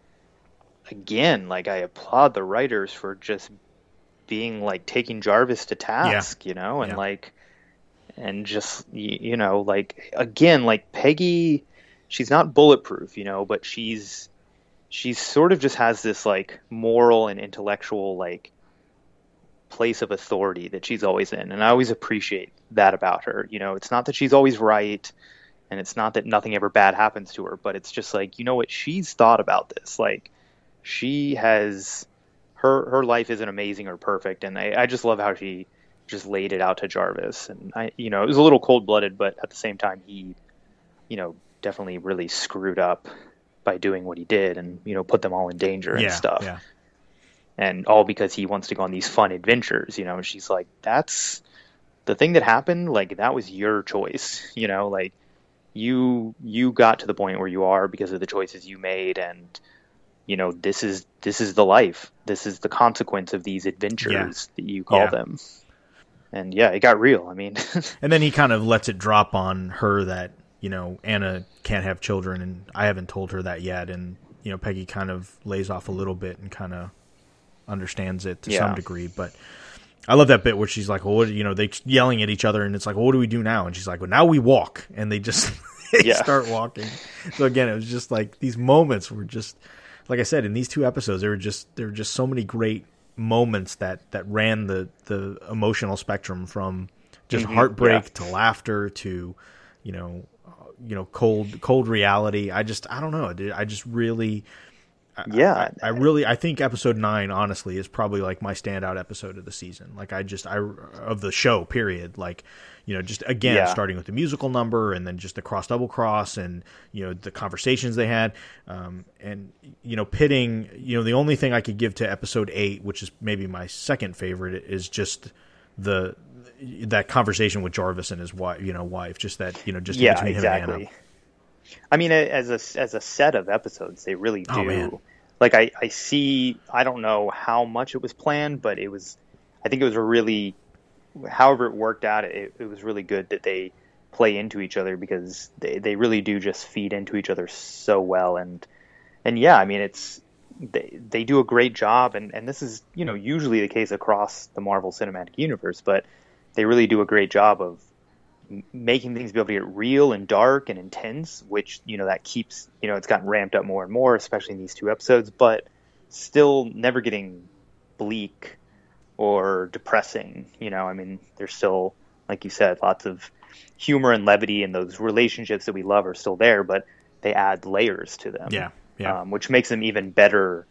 again like i applaud the writers for just being like taking jarvis to task you know and Yeah. like and just you know like again like peggy she's not bulletproof, you know, but she's she's sort of just has this like moral and intellectual like place of authority that she's always in and i always appreciate that about her you know. It's not that she's always right and it's not that nothing ever bad happens to her but it's just like you know what? She's thought about this. Like she has her her life isn't amazing or perfect and i, I just love how she just laid it out to jarvis and i you know it was a little cold-blooded but at the same time he you know definitely really screwed up by doing what he did and you know put them all in danger and yeah, stuff yeah. and all because he wants to go on these fun adventures you know and she's like that's the thing that happened like that was your choice you know like you you got to the point where you are because of the choices you made and you know this is this is the life this is the consequence of these adventures that you call Yeah. them and yeah it got real i mean And then he kind of lets it drop on her that you know Anna can't have children, and I haven't told her that yet. And you know Peggy kind of lays off a little bit and kind of understands it to Yeah. some degree. But I love that bit where she's like, "Well, what, you know, they yelling at each other, and it's like, well, what do we do now?" And she's like, "Well, now we walk," and they just they Yeah. start walking. So again, it was just like these moments were just like I said in these two episodes, there were just there were just so many great moments that that ran the the emotional spectrum from just Mhm, heartbreak yeah. to laughter to you know uh, you know cold cold reality. I just I don't know. I just really yeah I really I think episode 9 honestly is probably like my standout episode of the season. Like I just I of the show period like you know just again Yeah. starting with the musical number and then just the cross double cross and you know the conversations they had um and you know pitting you know the only thing I could give to episode 8 which is maybe my second favorite is just the that conversation with Jarvis and his wife, you know, wife, just that, you know, just yeah, between him and. Anna. I mean, as a as a set of episodes, they really oh, do. Oh. Like I I see. I don't know how much it was planned, but it was. I think it was a really, however it worked out, it, it was really good that they play into each other because they they really do just feed into each other so well and and yeah, I mean it's they they do a great job and and this is you know usually the case across the Marvel Cinematic Universe, but they really do a great job of making things be able to get real and dark and intense, which you know that keeps you know it's gotten ramped up more and more, especially in these two episodes, but still never getting bleak or depressing. You know, I mean, there's still, like you said, lots of humor and levity, and those relationships that we love are still there, but they add layers to them. Yeah. Yeah. Um, which makes them even better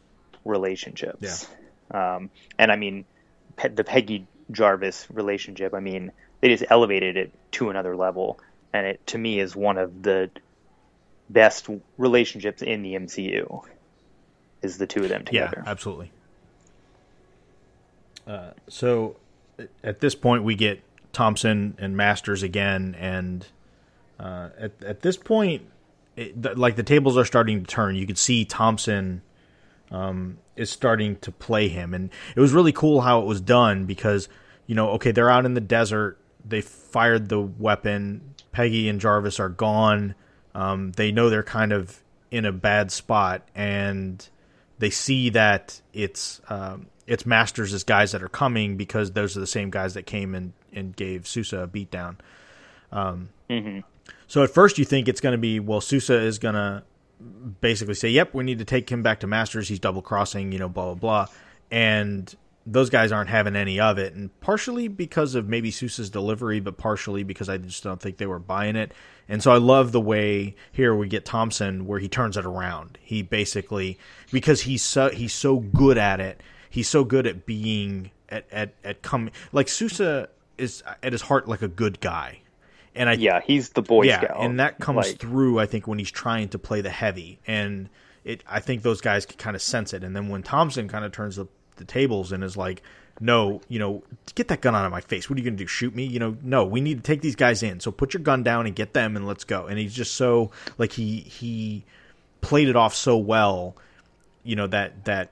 relationships. Yeah. Um, and I mean, Pe- the Peggy Jarvis relationship, I mean, they just elevated it to another level, and it to me is one of the best relationships in the MCU. Is the two of them together? Yeah, absolutely. Uh, so at this point, we get Thompson and Masters again, and uh, at at this point, it, like the tables are starting to turn. You can see Thompson um, is starting to play him, and it was really cool how it was done because you know, okay, they're out in the desert. They fired the weapon. Peggy and Jarvis are gone. Um, they know they're kind of in a bad spot, and they see that it's um, it's Masters as guys that are coming because those are the same guys that came and, and gave Sousa a beatdown. Um, So at first you think it's going to be well, Sousa is going to basically say, "Yep, we need to take him back to Masters. He's double crossing, you know, blah blah blah," and those guys aren't having any of it, and partially because of maybe Sousa's delivery, but partially because I just don't think they were buying it. And so I love the way here we get Thompson where he turns it around. He basically because he's so he's so good at it. He's so good at being at at at coming like Sousa is at his heart like a good guy. And I Yeah, he's the Boy yeah, Scout. and that comes Like, through. I think when he's trying to play the heavy, and it, I think those guys can kind of sense it. And then when Thompson kind of turns the, the tables and is like, "No, you know, get that gun out of my face. What are you going to do? Shoot me? You know, no. We need to take these guys in. So put your gun down and get them, and let's go." And he's just so like he he played it off so well, you know that that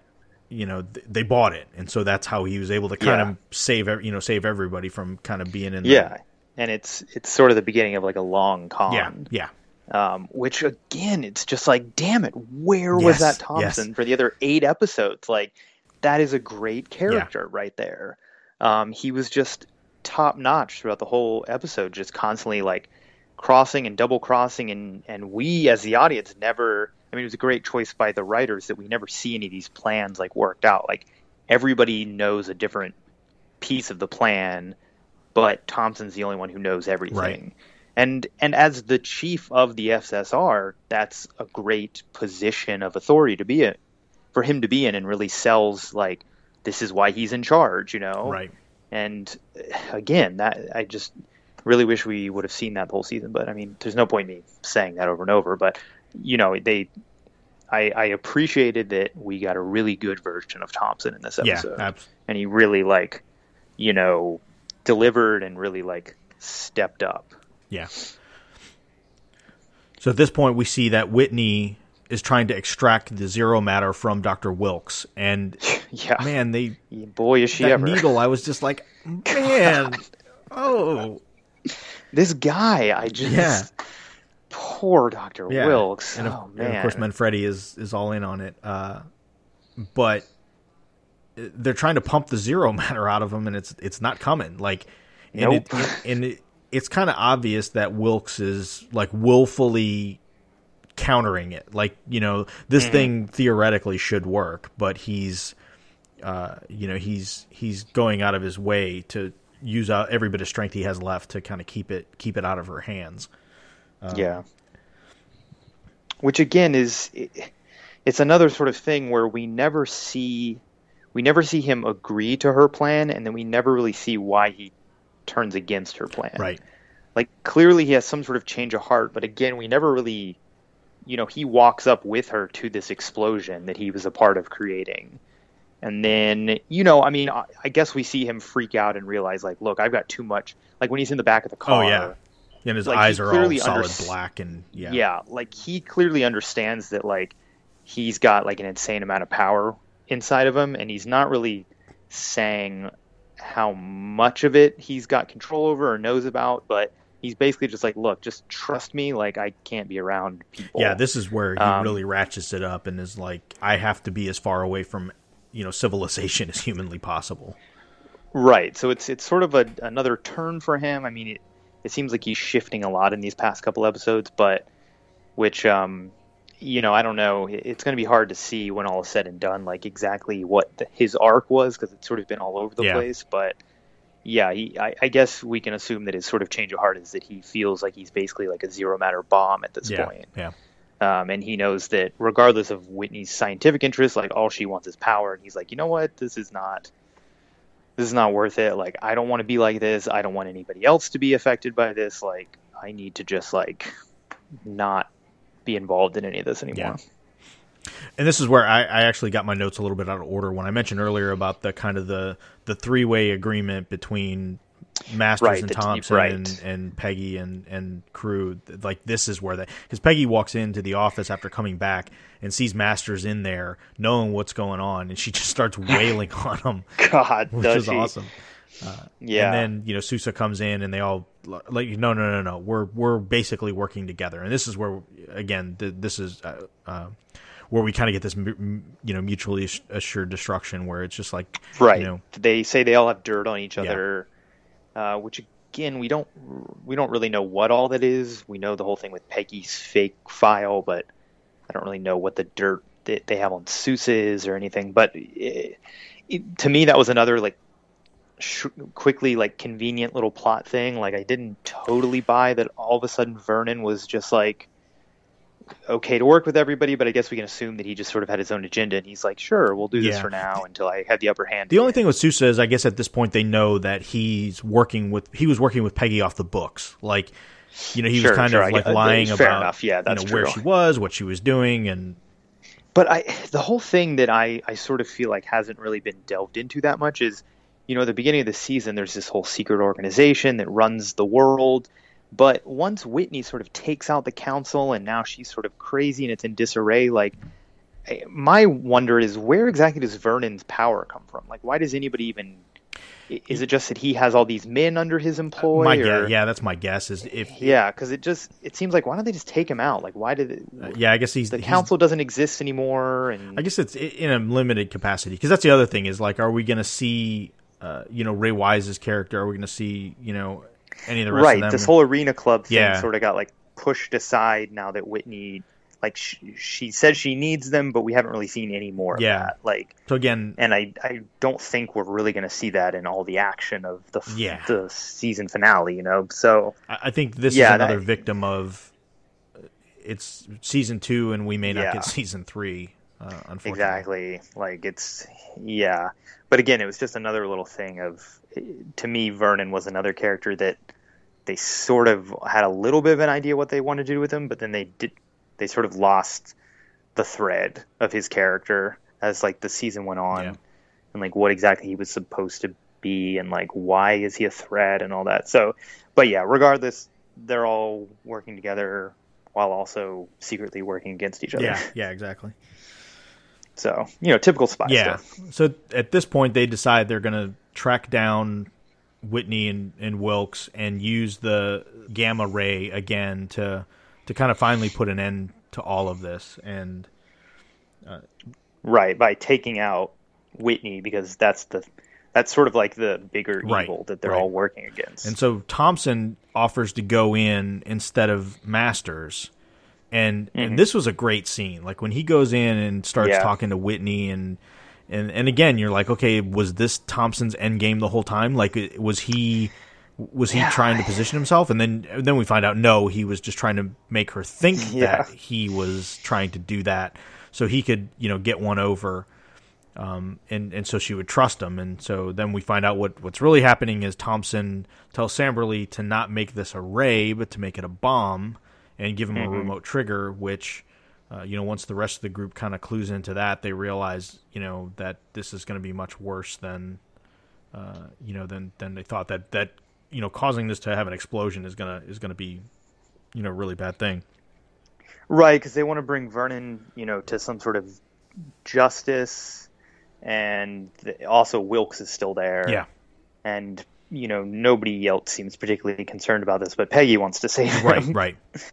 you know th- they bought it, and so that's how he was able to kind Yeah. of save you know save everybody from kind of being in the, Yeah, and it's it's sort of the beginning of like a long con. yeah yeah um, which again, it's just like, damn it, where Yes, was that yes. Thompson for the other eight episodes? Like, that is a great character right there. Um, he was just top notch throughout the whole episode, just constantly like crossing and double crossing, and and we as the audience never. I mean, it was a great choice by the writers that we never see any of these plans like worked out. Like everybody knows a different piece of the plan, but Thompson's the only one who knows everything. Right. And and as the chief of the SSR, that's a great position of authority to be in, for him to be in, and really sells like this is why he's in charge, you know. Right. And uh, again, that I just really wish we would have seen that the whole season. But I mean, there's no point in me saying that over and over. But you know, they, I, I appreciated that we got a really good version of Thompson in this Yeah, episode, abs- and he really like, you know, delivered and really like stepped up. Yeah. So at this point, we see that Whitney is trying to extract the zero matter from Doctor Wilkes, and Yeah, man, they boy is she that ever. needle. I was just like, man, oh, This guy, I just Yeah. poor Doctor yeah. Wilkes. And of, oh and man, of course, Manfredi is is all in on it. Uh, but they're trying to pump the zero matter out of him, and it's it's not coming. Like, and Nope. it, and it, it's kind of obvious that Wilkes is like willfully countering it. Like, you know, this Mm-hmm. thing theoretically should work, but he's, uh, you know, he's he's going out of his way to use out every bit of strength he has left to kind of keep it keep it out of her hands. yeah. Which again is it's another sort of thing where we never see we never see him agree to her plan and then we never really see why he turns against her plan. Right. Like clearly he has some sort of change of heart, but again, we never really you know, he walks up with her to this explosion that he was a part of creating. And then, you know, I mean, I I guess we see him freak out and realize, like, look, I've got too much. Like when he's in the back of the Oh car. yeah. And his Like, eyes are all solid unders- black and yeah. yeah like he clearly understands that like he's got like an insane amount of power inside of him and he's not really saying how much of it he's got control over or knows about but he's basically just like look just trust me like i can't be around people Yeah, this is where he Um, really ratchets it up and is like, I have to be as far away from, you know, civilization as humanly possible. right so it's it's sort of a another turn for him i mean it, it seems like he's shifting a lot in these past couple episodes but which um you know i don't know it's going to be hard to see when all is said and done like exactly what the, his arc was because it's sort of been all over the Yeah. place but yeah he, I, I guess we can assume that his sort of change of heart is that he feels like he's basically like a zero matter bomb at this Yeah, point yeah, um, and he knows that regardless of Whitney's scientific interests, like all she wants is power. And he's like, you know what, this is not, this is not worth it. Like, I don't want to be like this. I don't want anybody else to be affected by this. Like, I need to just like not be involved in any of this anymore. And this is where I, I actually got my notes a little bit out of order when I mentioned earlier about the kind of the the three way agreement between Masters Right, and Thompson right. and, and Peggy and and crew. Like this is where they because Peggy walks into the office after coming back and sees Masters in there, knowing what's going on, and she just starts wailing on him, God, which does is she? awesome. Yeah. And then you know Sousa comes in and they all like no no no no we're we're basically working together and this is where again th- this is uh, uh, where we kind of get this you know mutually assured destruction where it's just like right. you know They say they all have dirt on each Yeah. other, uh, which again we don't we don't really know what all that is. We know the whole thing with Peggy's fake file, but I don't really know what the dirt that they have on Sousa is or anything. But it, it, to me, that was another like sh- quickly like convenient little plot thing. Like I didn't totally buy that all of a sudden Vernon was just like okay to work with everybody, but I guess we can assume that he just sort of had his own agenda and he's like, sure, we'll do this Yeah. for now until I have the upper hand. the only thing with Sousa is I guess at this point they know that he's working with he was working with Peggy off the books like you know he Sure, was kind sure, of like get- uh, lying fair about enough. Yeah, that's you know, where she was what she was doing and But I, the whole thing that I, I sort of feel like hasn't really been delved into that much is, you know, at the beginning of the season, there's this whole secret organization that runs the world. But once Whitney sort of takes out the council and now she's sort of crazy and it's in disarray, like, my wonder is where exactly does Vernon's power come from? Like, why does anybody even. Is it just that he has all these men under his employ? my or- guess yeah that's my guess is if Yeah, because it just it seems like why don't they just take him out? Like, why did it, yeah I guess he's the he's- council doesn't exist anymore? And I guess it's in a limited capacity because that's the other thing is like, are we going to see, uh, you know, Ray Wise's character? Are we going to see, you know, any of the rest right. of them. This whole arena club thing Yeah. sort of got like pushed aside now that Whitney, like, she, she says she needs them, but we haven't really seen any more of Yeah. that. Like, so again, and I, I don't think we're really going to see that in all the action of the Yeah. the season finale. You know, so I I think this Yeah, is another that- victim of uh, it's season two, and we may not Yeah. get season three. Uh, unfortunately, exactly like it's yeah. But again, it was just another little thing of to me. Vernon was another character that they sort of had a little bit of an idea what they wanted to do with him, but then they did they sort of lost the thread of his character as like the season went on Yeah. and like what exactly he was supposed to be and like why is he a threat and all that. So, but yeah, regardless, they're all working together while also secretly working against each other. Yeah, yeah, exactly. So, you know, typical spy Yeah. stuff. So at this point, they decide they're going to track down Whitney and, and Wilkes and use the gamma ray again to to kind of finally put an end to all of this. And uh, Right, by taking out Whitney because that's the that's sort of like the bigger Right, evil that they're right. all working against. And so Thompson offers to go in instead of Masters. And and this was a great scene. Like when he goes in and starts Mm-hmm. Yeah. talking to Whitney and and and again you're like, okay, was this Thompson's end game the whole time? Like was he was he Yeah. trying to position himself? And then and then we find out no, he was just trying to make her think Yeah. that he was trying to do that so he could, you know, get one over um, and and so she would trust him, and so then we find out what what's really happening is Thompson tells Samberly to not make this a ray, but to make it a bomb, and give him a remote trigger. Which, uh, you know, once the rest of the group kind of clues into that, they realize, you know, that this is going to be much worse than, uh, you know, than than they thought. That that you know, causing this to have an explosion is gonna is gonna be, you know, a really bad thing. right, because they want to bring Vernon, you know, to some sort of justice, and also Wilkes is still there. Yeah. and you know nobody else seems particularly concerned about this, but Peggy wants to save him. Right. Right.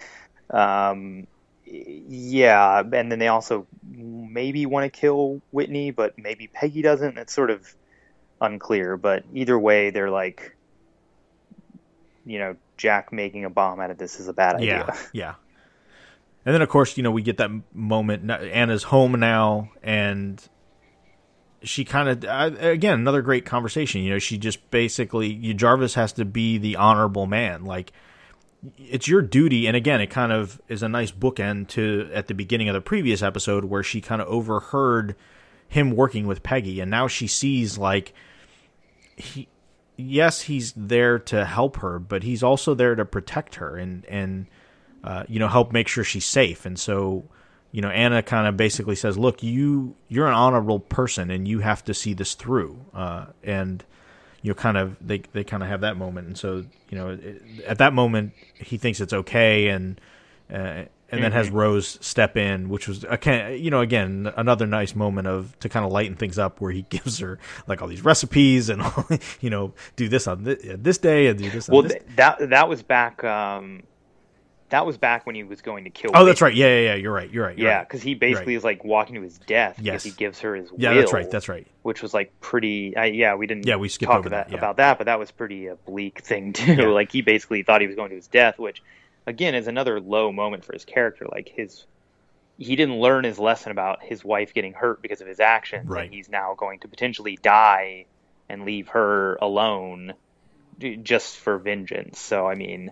Um, yeah, and then they also maybe want to kill Whitney, but maybe Peggy doesn't. It's sort of unclear, but either way, they're like, you know, Jack making a bomb out of this is a bad idea. Yeah, yeah. And then of course, you know, we get that moment. Anna's home now, and she kind of again another great conversation. You know, she just basically you, Jarvis has to be the honorable man. Like it's your duty, and again, it kind of is a nice bookend to at the beginning of the previous episode where she kind of overheard him working with Peggy, and now she sees like he yes he's there to help her but he's also there to protect her and and uh, you know help make sure she's safe and so you know anna kind of basically says look you you're an honorable person and you have to see this through uh, and you know kind of they they kind of have that moment and so you know it, at that moment he thinks it's okay and uh, and then has Rose step in, which was a you know again another nice moment of to kind of lighten things up, where he gives her like all these recipes and you know do this on this, this day and do this. Well, on this. th- that that was back. Um, that was back when he was going to kill. Her. Oh, that's right. Yeah, yeah, yeah. You're right. You're right. You're Yeah, right. because he basically Right. is like walking to his death Yes. because he gives her his Yeah, will. that's right. That's right. which was like pretty. Uh, yeah, we didn't. Yeah, we skipped talk over about, that, yeah. about that, but that was pretty a bleak thing too. Yeah. Like he basically thought he was going to his death, which again is another low moment for his character. Like his, he didn't learn his lesson about his wife getting hurt because of his actions, Right. and he's now going to potentially die and leave her alone just for vengeance. So I mean,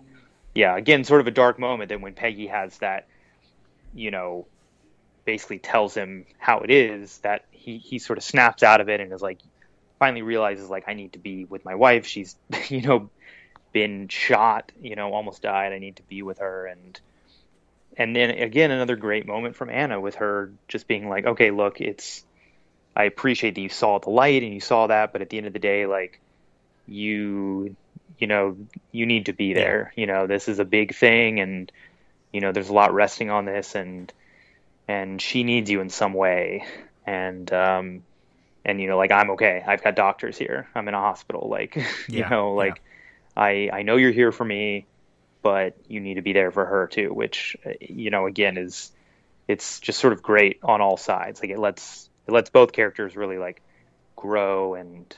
yeah, again, sort of a dark moment. Then when Peggy has that, you know, basically tells him how it is that he he sort of snaps out of it and is like finally realizes like I need to be with my wife. She's you know been shot, you know, almost died. I need to be with her and and then again another great moment from Anna with her just being like, "Okay, look, it's I appreciate that you saw the light and you saw that, but at the end of the day like you you know, you need to be there. You know, this is a big thing and you know, there's a lot resting on this and and she needs you in some way. And um and you know like i'm okay. I've got doctors here. I'm in a hospital. Like you know like i i know you're here for me but you need to be there for her too which uh, you know again is it's just sort of great on all sides. Like it lets it lets both characters really like grow and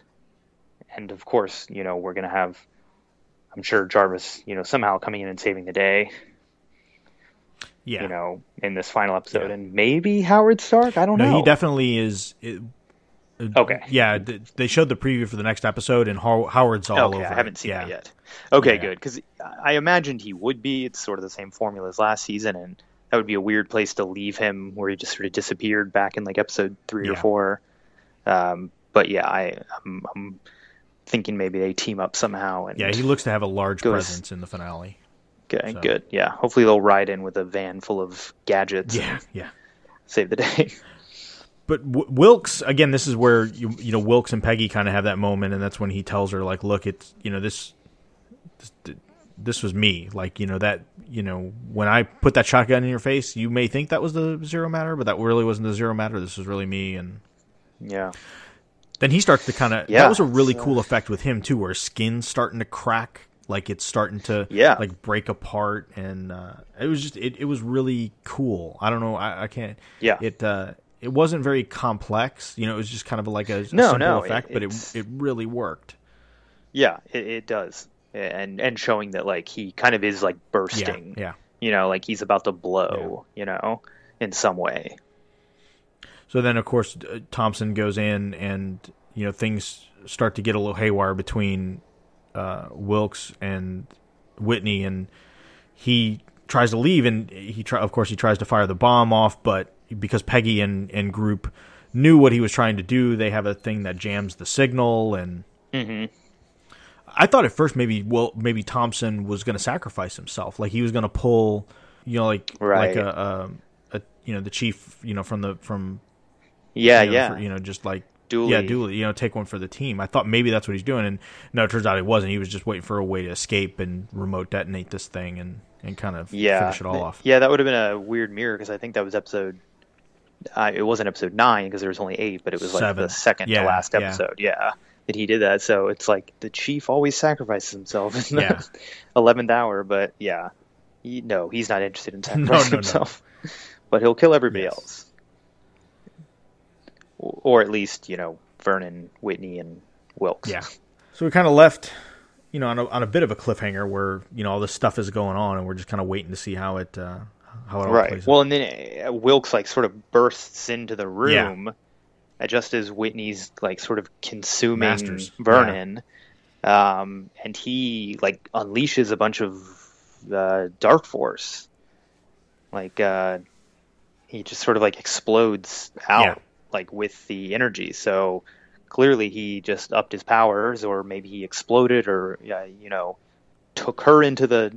and of course you know we're gonna have I'm sure Jarvis, you know, somehow coming in and saving the day, Yeah. you know, in this final episode, Yeah. and maybe Howard Stark. I don't no, know. he definitely is. It, Okay. Yeah, they showed the preview for the next episode, and Howard's all okay, over. I haven't seen yeah. it yet. Okay, Yeah. good because I imagined he would be. It's sort of the same formula as last season, and that would be a weird place to leave him, where he just sort of disappeared back in like episode three or four. Um, but yeah, I, I'm, I'm thinking maybe they team up somehow. And Yeah, he looks to have a large Goes- presence in the finale. good, so. good. Yeah, hopefully they'll ride in with a van full of gadgets Yeah, yeah. save the day. But Wilkes again, this is where you you know Wilkes and Peggy kind of have that moment, and that's when he tells her like, "Look, it's you know this, this this was me. Like you know that you know when I put that shotgun in your face, you may think that was the zero matter, but that really wasn't the zero matter. This was really me." And yeah, then he starts to kind of Yeah, that was a really cool effect with him too, where his skin's starting to crack, like it's starting to Yeah. like break apart, and uh, it was just it, it was really cool. I don't know, I, I can't. Yeah. It uh, it wasn't very complex. You know, it was just kind of like a, a No, simple no, effect, it- but it it really worked. yeah, it, it does, and and showing that like he kind of is like bursting. Yeah, yeah. you know, like he's about to blow, you know, in some way. So then, of course, Thompson goes in, and you know things start to get a little haywire between uh, Wilkes and Whitney, and he tries to leave, and he try, of course he tries to fire the bomb off, but because Peggy and and group knew what he was trying to do, they have a thing that jams the signal, and I thought at first maybe well maybe Thompson was going to sacrifice himself, like he was going to pull, you know, like Right. like a, a, a you know the chief, you know, from the from Yeah, you know, yeah. for- you know, just like Dooley. yeah, Dooley, you know, take one for the team. I thought maybe that's what he's doing, and no, it turns out he wasn't. He was just waiting for a way to escape and remote detonate this thing and and kind of yeah, finish it all off. Yeah, that would have been a weird mirror because I think that was episode. Uh, it wasn't episode nine because there was only eight, but it was like Seven. the second Yeah, to last episode. Yeah. that he did that. So it's like the chief always sacrifices himself in the Yeah. eleventh hour. But yeah, he, no, he's not interested in No, sacrificing no, no. himself. But he'll kill everybody Yes. else, or, or at least you know Vernon, Whitney, and Wilkes. Yeah. So we kind of left, you know, on a, on a bit of a cliffhanger where you know all this stuff is going on, and we're just kind of waiting to see how it uh, how it all right. plays. Well, out. and then uh, Wilkes like sort of bursts into the room, uh, just as Whitney's like sort of consuming Masters. Vernon, um, and he like unleashes a bunch of uh, dark force. Like uh, he just sort of like explodes out Yeah. Like with the energy. So clearly he just upped his powers, or maybe he exploded, or uh, you know, took her into the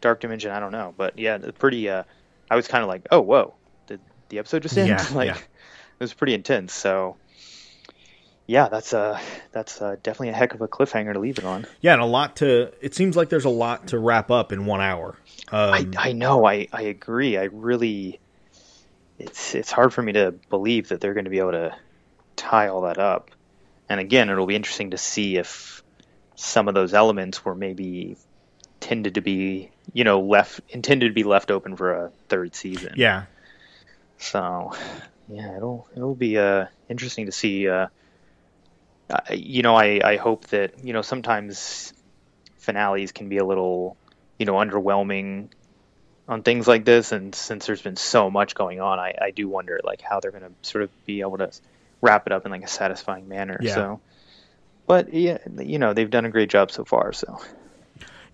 dark dimension. I don't know, but yeah, pretty. Uh, I was kind of like, oh, whoa, did the episode just end? Yeah, like, yeah. it was pretty intense. So, yeah, that's uh that's uh, definitely a heck of a cliffhanger to leave it on. yeah, and a lot to. It seems like there's a lot to wrap up in one hour. Um, I I know, I I agree. I really, it's it's hard for me to believe that they're going to be able to tie all that up. And again, it'll be interesting to see if some of those elements were maybe tended to be, you know, left intended to be left open for a third season. yeah, So, yeah, it'll it'll be uh, interesting to see. Uh, you know, I, I hope that you know sometimes finales can be a little you know underwhelming on things like this, and since there's been so much going on, I, I do wonder like how they're going to sort of be able to wrap it up in like a satisfying manner. Yeah. So, but yeah, you know, they've done a great job so far. So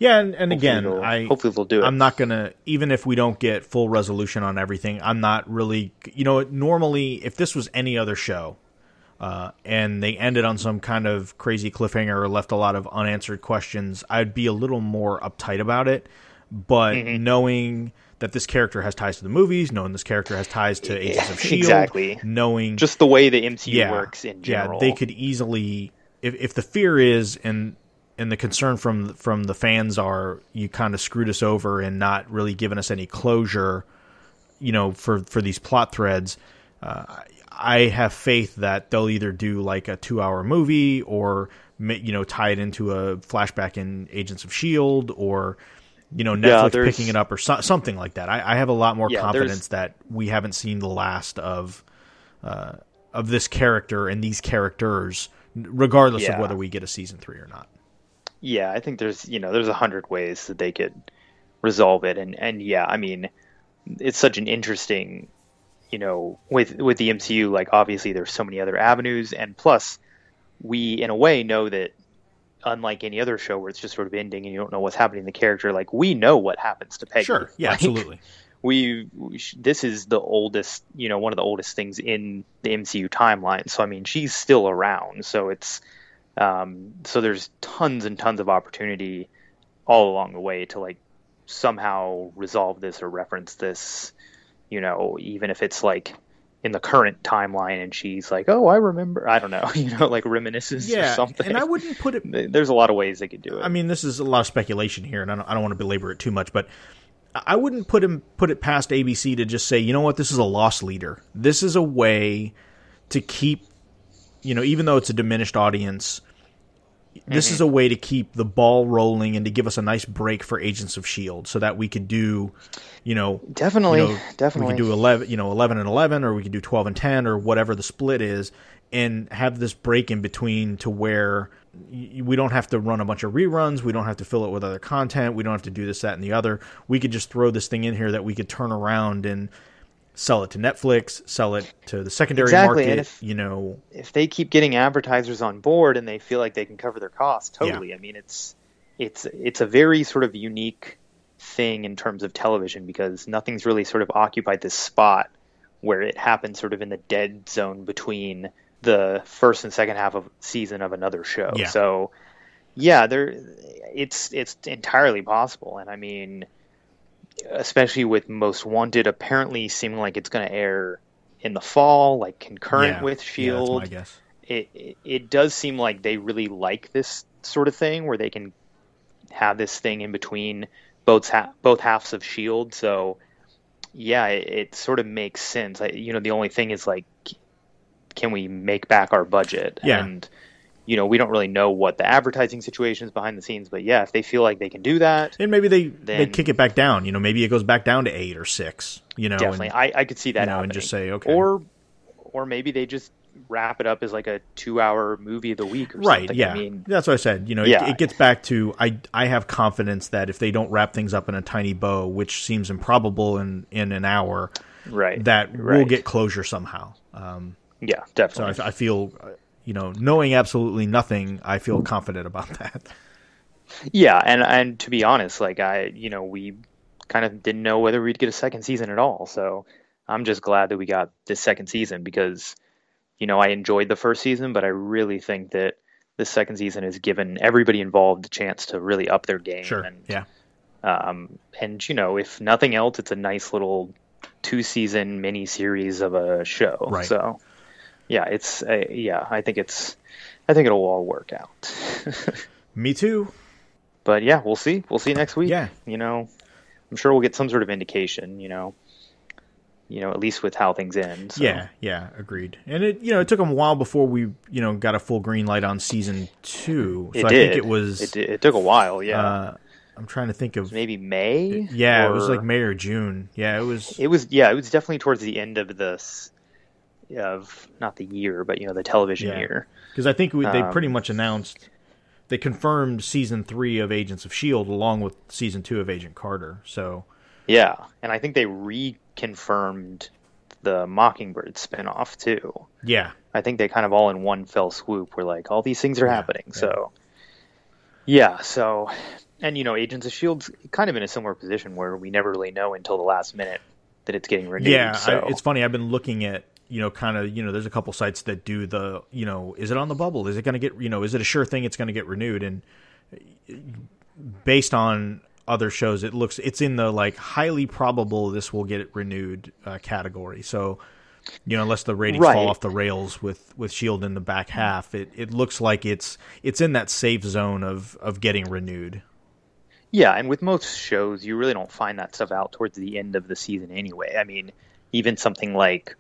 yeah, and, and again, I hopefully they'll do it. I'm not gonna even if we don't get full resolution on everything. I'm not really, you know, normally if this was any other show, uh, and they ended on some kind of crazy cliffhanger or left a lot of unanswered questions, I'd be a little more uptight about it. But Mm-hmm. knowing that this character has ties to the movies, knowing this character has ties to Agents of Shield, exactly. knowing just the way the MCU yeah, works in general. Yeah, they could easily if if the fear is and and the concern from from the fans are you kind of screwed us over and not really giving us any closure, you know, for for these plot threads. Uh, I have faith that they'll either do like a two hour movie or you know tie it into a flashback in Agents of Shield or you know Netflix there's- picking it up or so, something like that. I, I have a lot more Yeah, confidence that we haven't seen the last of uh, of this character and these characters, regardless of whether we get a season three or not. yeah, I think there's you know there's a hundred ways that they could resolve it, and and yeah, I mean, it's such an interesting, you know, with with the MCU. Like obviously, there's so many other avenues, and plus, we in a way know that unlike any other show where it's just sort of ending and you don't know what's happening to the character, like we know what happens to Peggy. Sure, yeah, Like, absolutely. we, we sh- this is the oldest you know one of the oldest things in the MCU timeline so I mean she's still around so it's um, so there's tons and tons of opportunity all along the way to like somehow resolve this or reference this you know even if it's like in the current timeline and she's like oh I remember I don't know you know like reminisces Yeah, or something and I wouldn't put it. there's a lot of ways they could do it I mean, this is a lot of speculation here, and I don't, I don't want to belabor it too much, but I wouldn't put him put it past ABC to just say, you know what, this is a loss leader. This is a way to keep, you know, even though it's a diminished audience, this Mm-hmm. is a way to keep the ball rolling and to give us a nice break for Agents of Shield, so that we could do, you know, definitely you know, definitely we could do 11 you know 11 and 11 or we could do 12 and 10 or whatever the split is and have this break in between to where we don't have to run a bunch of reruns we don't have to fill it with other content we don't have to do this that and the other we could just throw this thing in here that we could turn around and sell it to Netflix sell it to the secondary Exactly, market if- you know if they keep getting advertisers on board and they feel like they can cover their costs, Yeah. totally. I mean, it's it's it's a very sort of unique thing in terms of television because nothing's really sort of occupied this spot where it happens sort of in the dead zone between the first and second half of season of another show. Yeah. So yeah, there it's it's entirely possible and I mean especially with Most Wanted apparently seeming like it's going to air in the fall like concurrent yeah, with yeah, Shield guess it, it it does seem like they really like this sort of thing where they can have this thing in between both ha- both halves of Shield. So yeah, it, it sort of makes sense. I, you know, the only thing is like, can we make back our budget? Yeah. And you know, we don't really know what the advertising situation is behind the scenes, but yeah, if they feel like they can do that, and maybe they they kick it back down you know maybe it goes back down to 8 or 6 you know definitely, and- I, I could see that you know, and just say, okay. or or maybe they just wrap it up as like a two-hour movie of the week or right something. yeah I mean, that's what i said you know Yeah. it, it gets back to i i have confidence that if they don't wrap things up in a tiny bow which seems improbable in in an hour right? that we'll get closure somehow um Yeah, so definitely. I, I feel uh, you know knowing absolutely nothing i feel confident about that yeah, and and to be honest, like I, you know, we kind of didn't know whether we'd get a second season at all. So I'm just glad that we got this second season because, you know, I enjoyed the first season, but I really think that the second season has given everybody involved a chance to really up their game. sure And, yeah um, and you know, if nothing else, it's a nice little two season mini series of a show. Right. So yeah, it's uh, yeah, I think it's, I think it'll all work out. me too but yeah, we'll see. We'll see next week. Yeah. You know, I'm sure we'll get some sort of indication. You know, you know, at least with how things end. So. yeah yeah agreed and it you know it took them a while before we you know got a full green light on season two so it i did. think it was It, did. it took a while. Yeah. uh i'm trying to think of Maybe May. yeah it was like may or june yeah it was It was yeah. It was definitely towards the end of this of not the year, but you know the television Yeah. year. because I think we, they Um, pretty much announced they confirmed season three of Agents of Shield along with season two of Agent Carter. So Yeah, and I think they reconfirmed the Mockingbird spinoff too. yeah, I think they kind of all in one fell swoop were like, all these things are Yeah, happening. yeah. So, yeah. So, and you know, Agents of Shield's kind of in a similar position where we never really know until the last minute that it's getting renewed. yeah. So, I, it's funny. I've been looking at you know kind of you know there's a couple sites that do the you know is it on the bubble? Is it going to get you know is it a sure thing it's going to get renewed? And based on other shows, it looks it's in the like highly probable this will get renewed uh, category. So. You know, unless the ratings Right. fall off the rails with, with Shield in the back half, it, it looks like it's it's in that safe zone of, of getting renewed. yeah, and with most shows, you really don't find that stuff out towards the end of the season anyway. I mean, even something like,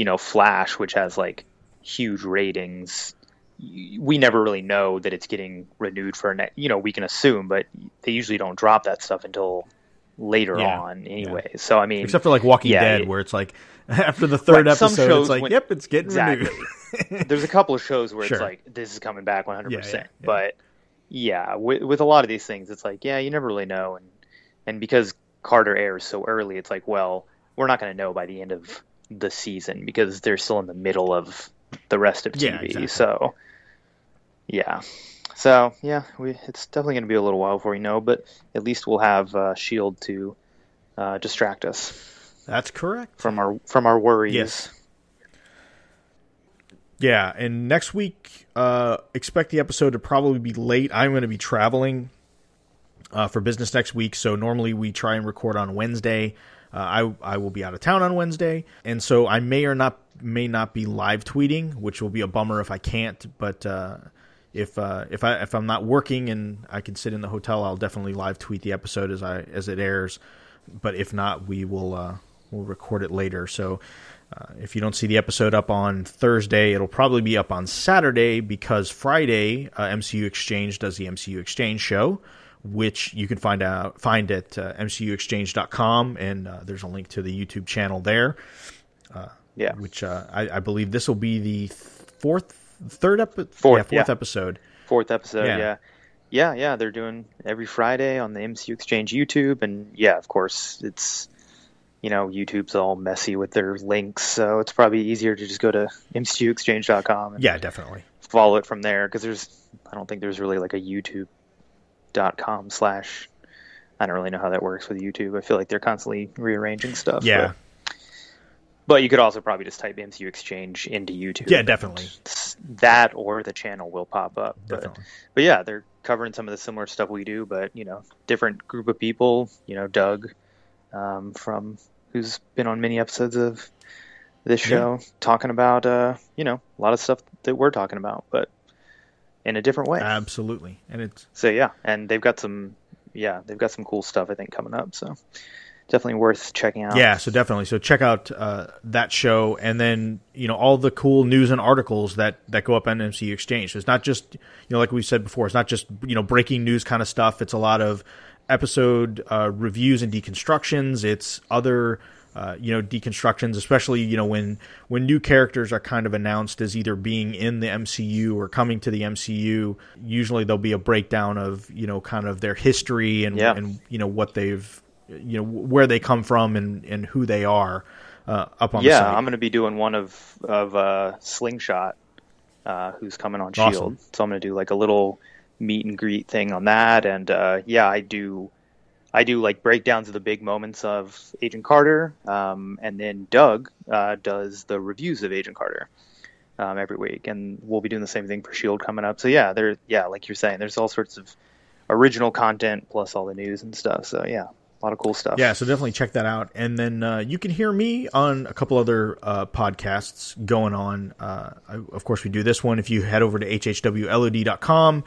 you know, Flash, which has like huge ratings, we never really know that it's getting renewed for ne- you know we can assume but they usually don't drop that stuff until later Yeah, on anyway. So i mean Except for like Walking Yeah, Dead, it- where it's like after the third Right, episode, it's like, when- yep, it's getting exactly. renewed. there's a couple of shows where Sure. it's like this is coming back 100% Yeah, yeah, yeah. but yeah, with, with a lot of these things, it's like, yeah, you never really know, and and because Carter airs so early, it's like, well, we're not going to know by the end of the season because they're still in the middle of the rest of TV. Yeah, exactly. So, yeah, so yeah, we it's definitely going to be a little while before we know, but at least we'll have uh, Shield to uh, distract us That's correct. from our from our worries. Yes. Yeah, and next week, uh, expect the episode to probably be late. I'm going to be traveling uh, for business next week, so normally we try and record on Wednesday. Uh, I I will be out of town on Wednesday, and so I may or not may not be live tweeting, which will be a bummer if I can't. But uh, if uh, if I if I'm not working and I can sit in the hotel, I'll definitely live tweet the episode as I as it airs. But if not, we will uh, we'll record it later. So uh, if you don't see the episode up on Thursday, it'll probably be up on Saturday because Friday uh, MCU Exchange does the MCU Exchange show, which you can find out find at uh, mcuexchange.com, and uh, there's a link to the YouTube channel there. Yeah. Which uh, I, I believe this will be the fourth, third, epi- Fourth, yeah, fourth yeah. episode. fourth episode. Yeah. Yeah. yeah, yeah, They're doing every Friday on the MCU Exchange YouTube, and yeah, of course, it's you know YouTube's all messy with their links, so it's probably easier to just go to MCUExchange.com and Yeah, definitely. follow it from there because there's I don't think there's really like a YouTube.com slash. I don't really know how that works with YouTube. I feel like they're constantly rearranging stuff. Yeah. but- but you could also probably just type MCU Exchange into YouTube. Yeah, definitely. That or the channel will pop up. But, Definitely. but yeah, they're covering some of the similar stuff we do, but you know, different group of people. You know, Doug um, from who's been on many episodes of this show, talking about uh, you know a lot of stuff that we're talking about, but in a different way. Absolutely. And it's so yeah, and they've got some yeah they've got some cool stuff I think coming up. So definitely worth checking out. Yeah, so definitely. So check out uh, that show, and then you know all the cool news and articles that that go up on MCU Exchange. So it's not just you know like we said before, it's not just you know breaking news kind of stuff. It's a lot of episode uh, reviews and deconstructions. It's other. Uh, you know deconstructions, especially you know when when new characters are kind of announced as either being in the MCU or coming to the MCU. Usually there'll be a breakdown of you know kind of their history and Yeah. and you know what they've you know where they come from and and who they are uh, up on the yeah. I'm going to be doing one of of uh, Slingshot, uh, who's coming on Awesome. Shield. So I'm going to do like a little meet and greet thing on that, and uh, yeah, I do. I do like breakdowns of the big moments of Agent Carter, um, and then Doug uh, does the reviews of Agent Carter um, every week, and we'll be doing the same thing for Shield coming up. So yeah, there, yeah, like you're saying, there's all sorts of original content plus all the news and stuff. So yeah, a lot of cool stuff. Yeah, so definitely check that out. And then uh, you can hear me on a couple other uh, podcasts going on. Uh, I, of course, we do this one. If you head over to hhwlod.com,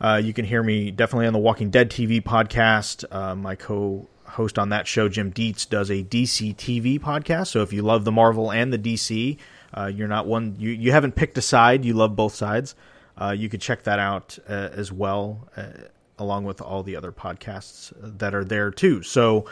uh, you can hear me definitely on the Walking Dead TV podcast. Uh, my co host on that show, Jim Dietz, does a DC TV podcast. So if you love the Marvel and the DC, uh, you're not one, you, you haven't picked a side, you love both sides. Uh, you could check that out uh, as well, uh, along with all the other podcasts that are there too. So,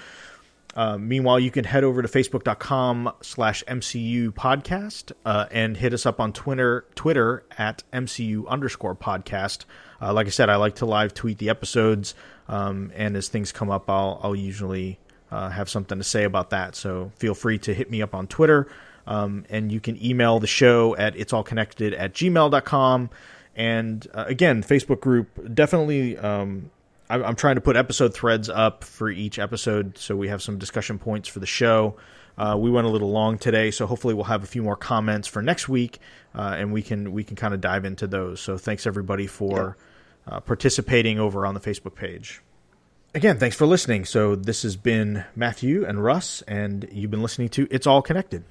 uh, meanwhile, you can head over to facebook.com slash MCU podcast uh, and hit us up on Twitter, Twitter at MCU underscore podcast. Uh, like I said, I like to live tweet the episodes, um, and as things come up, I'll, I'll usually uh, have something to say about that. So feel free to hit me up on Twitter, um, and you can email the show at it's all connected at gmail.com. And uh, again, Facebook group definitely. Um, I'm, I'm trying to put episode threads up for each episode, so we have some discussion points for the show. Uh, we went a little long today, so hopefully we'll have a few more comments for next week, uh, and we can we can kind of dive into those. So thanks everybody for uh, participating over on the Facebook page. Again, thanks for listening. So this has been Matthew and Russ, and you've been listening to It's All Connected.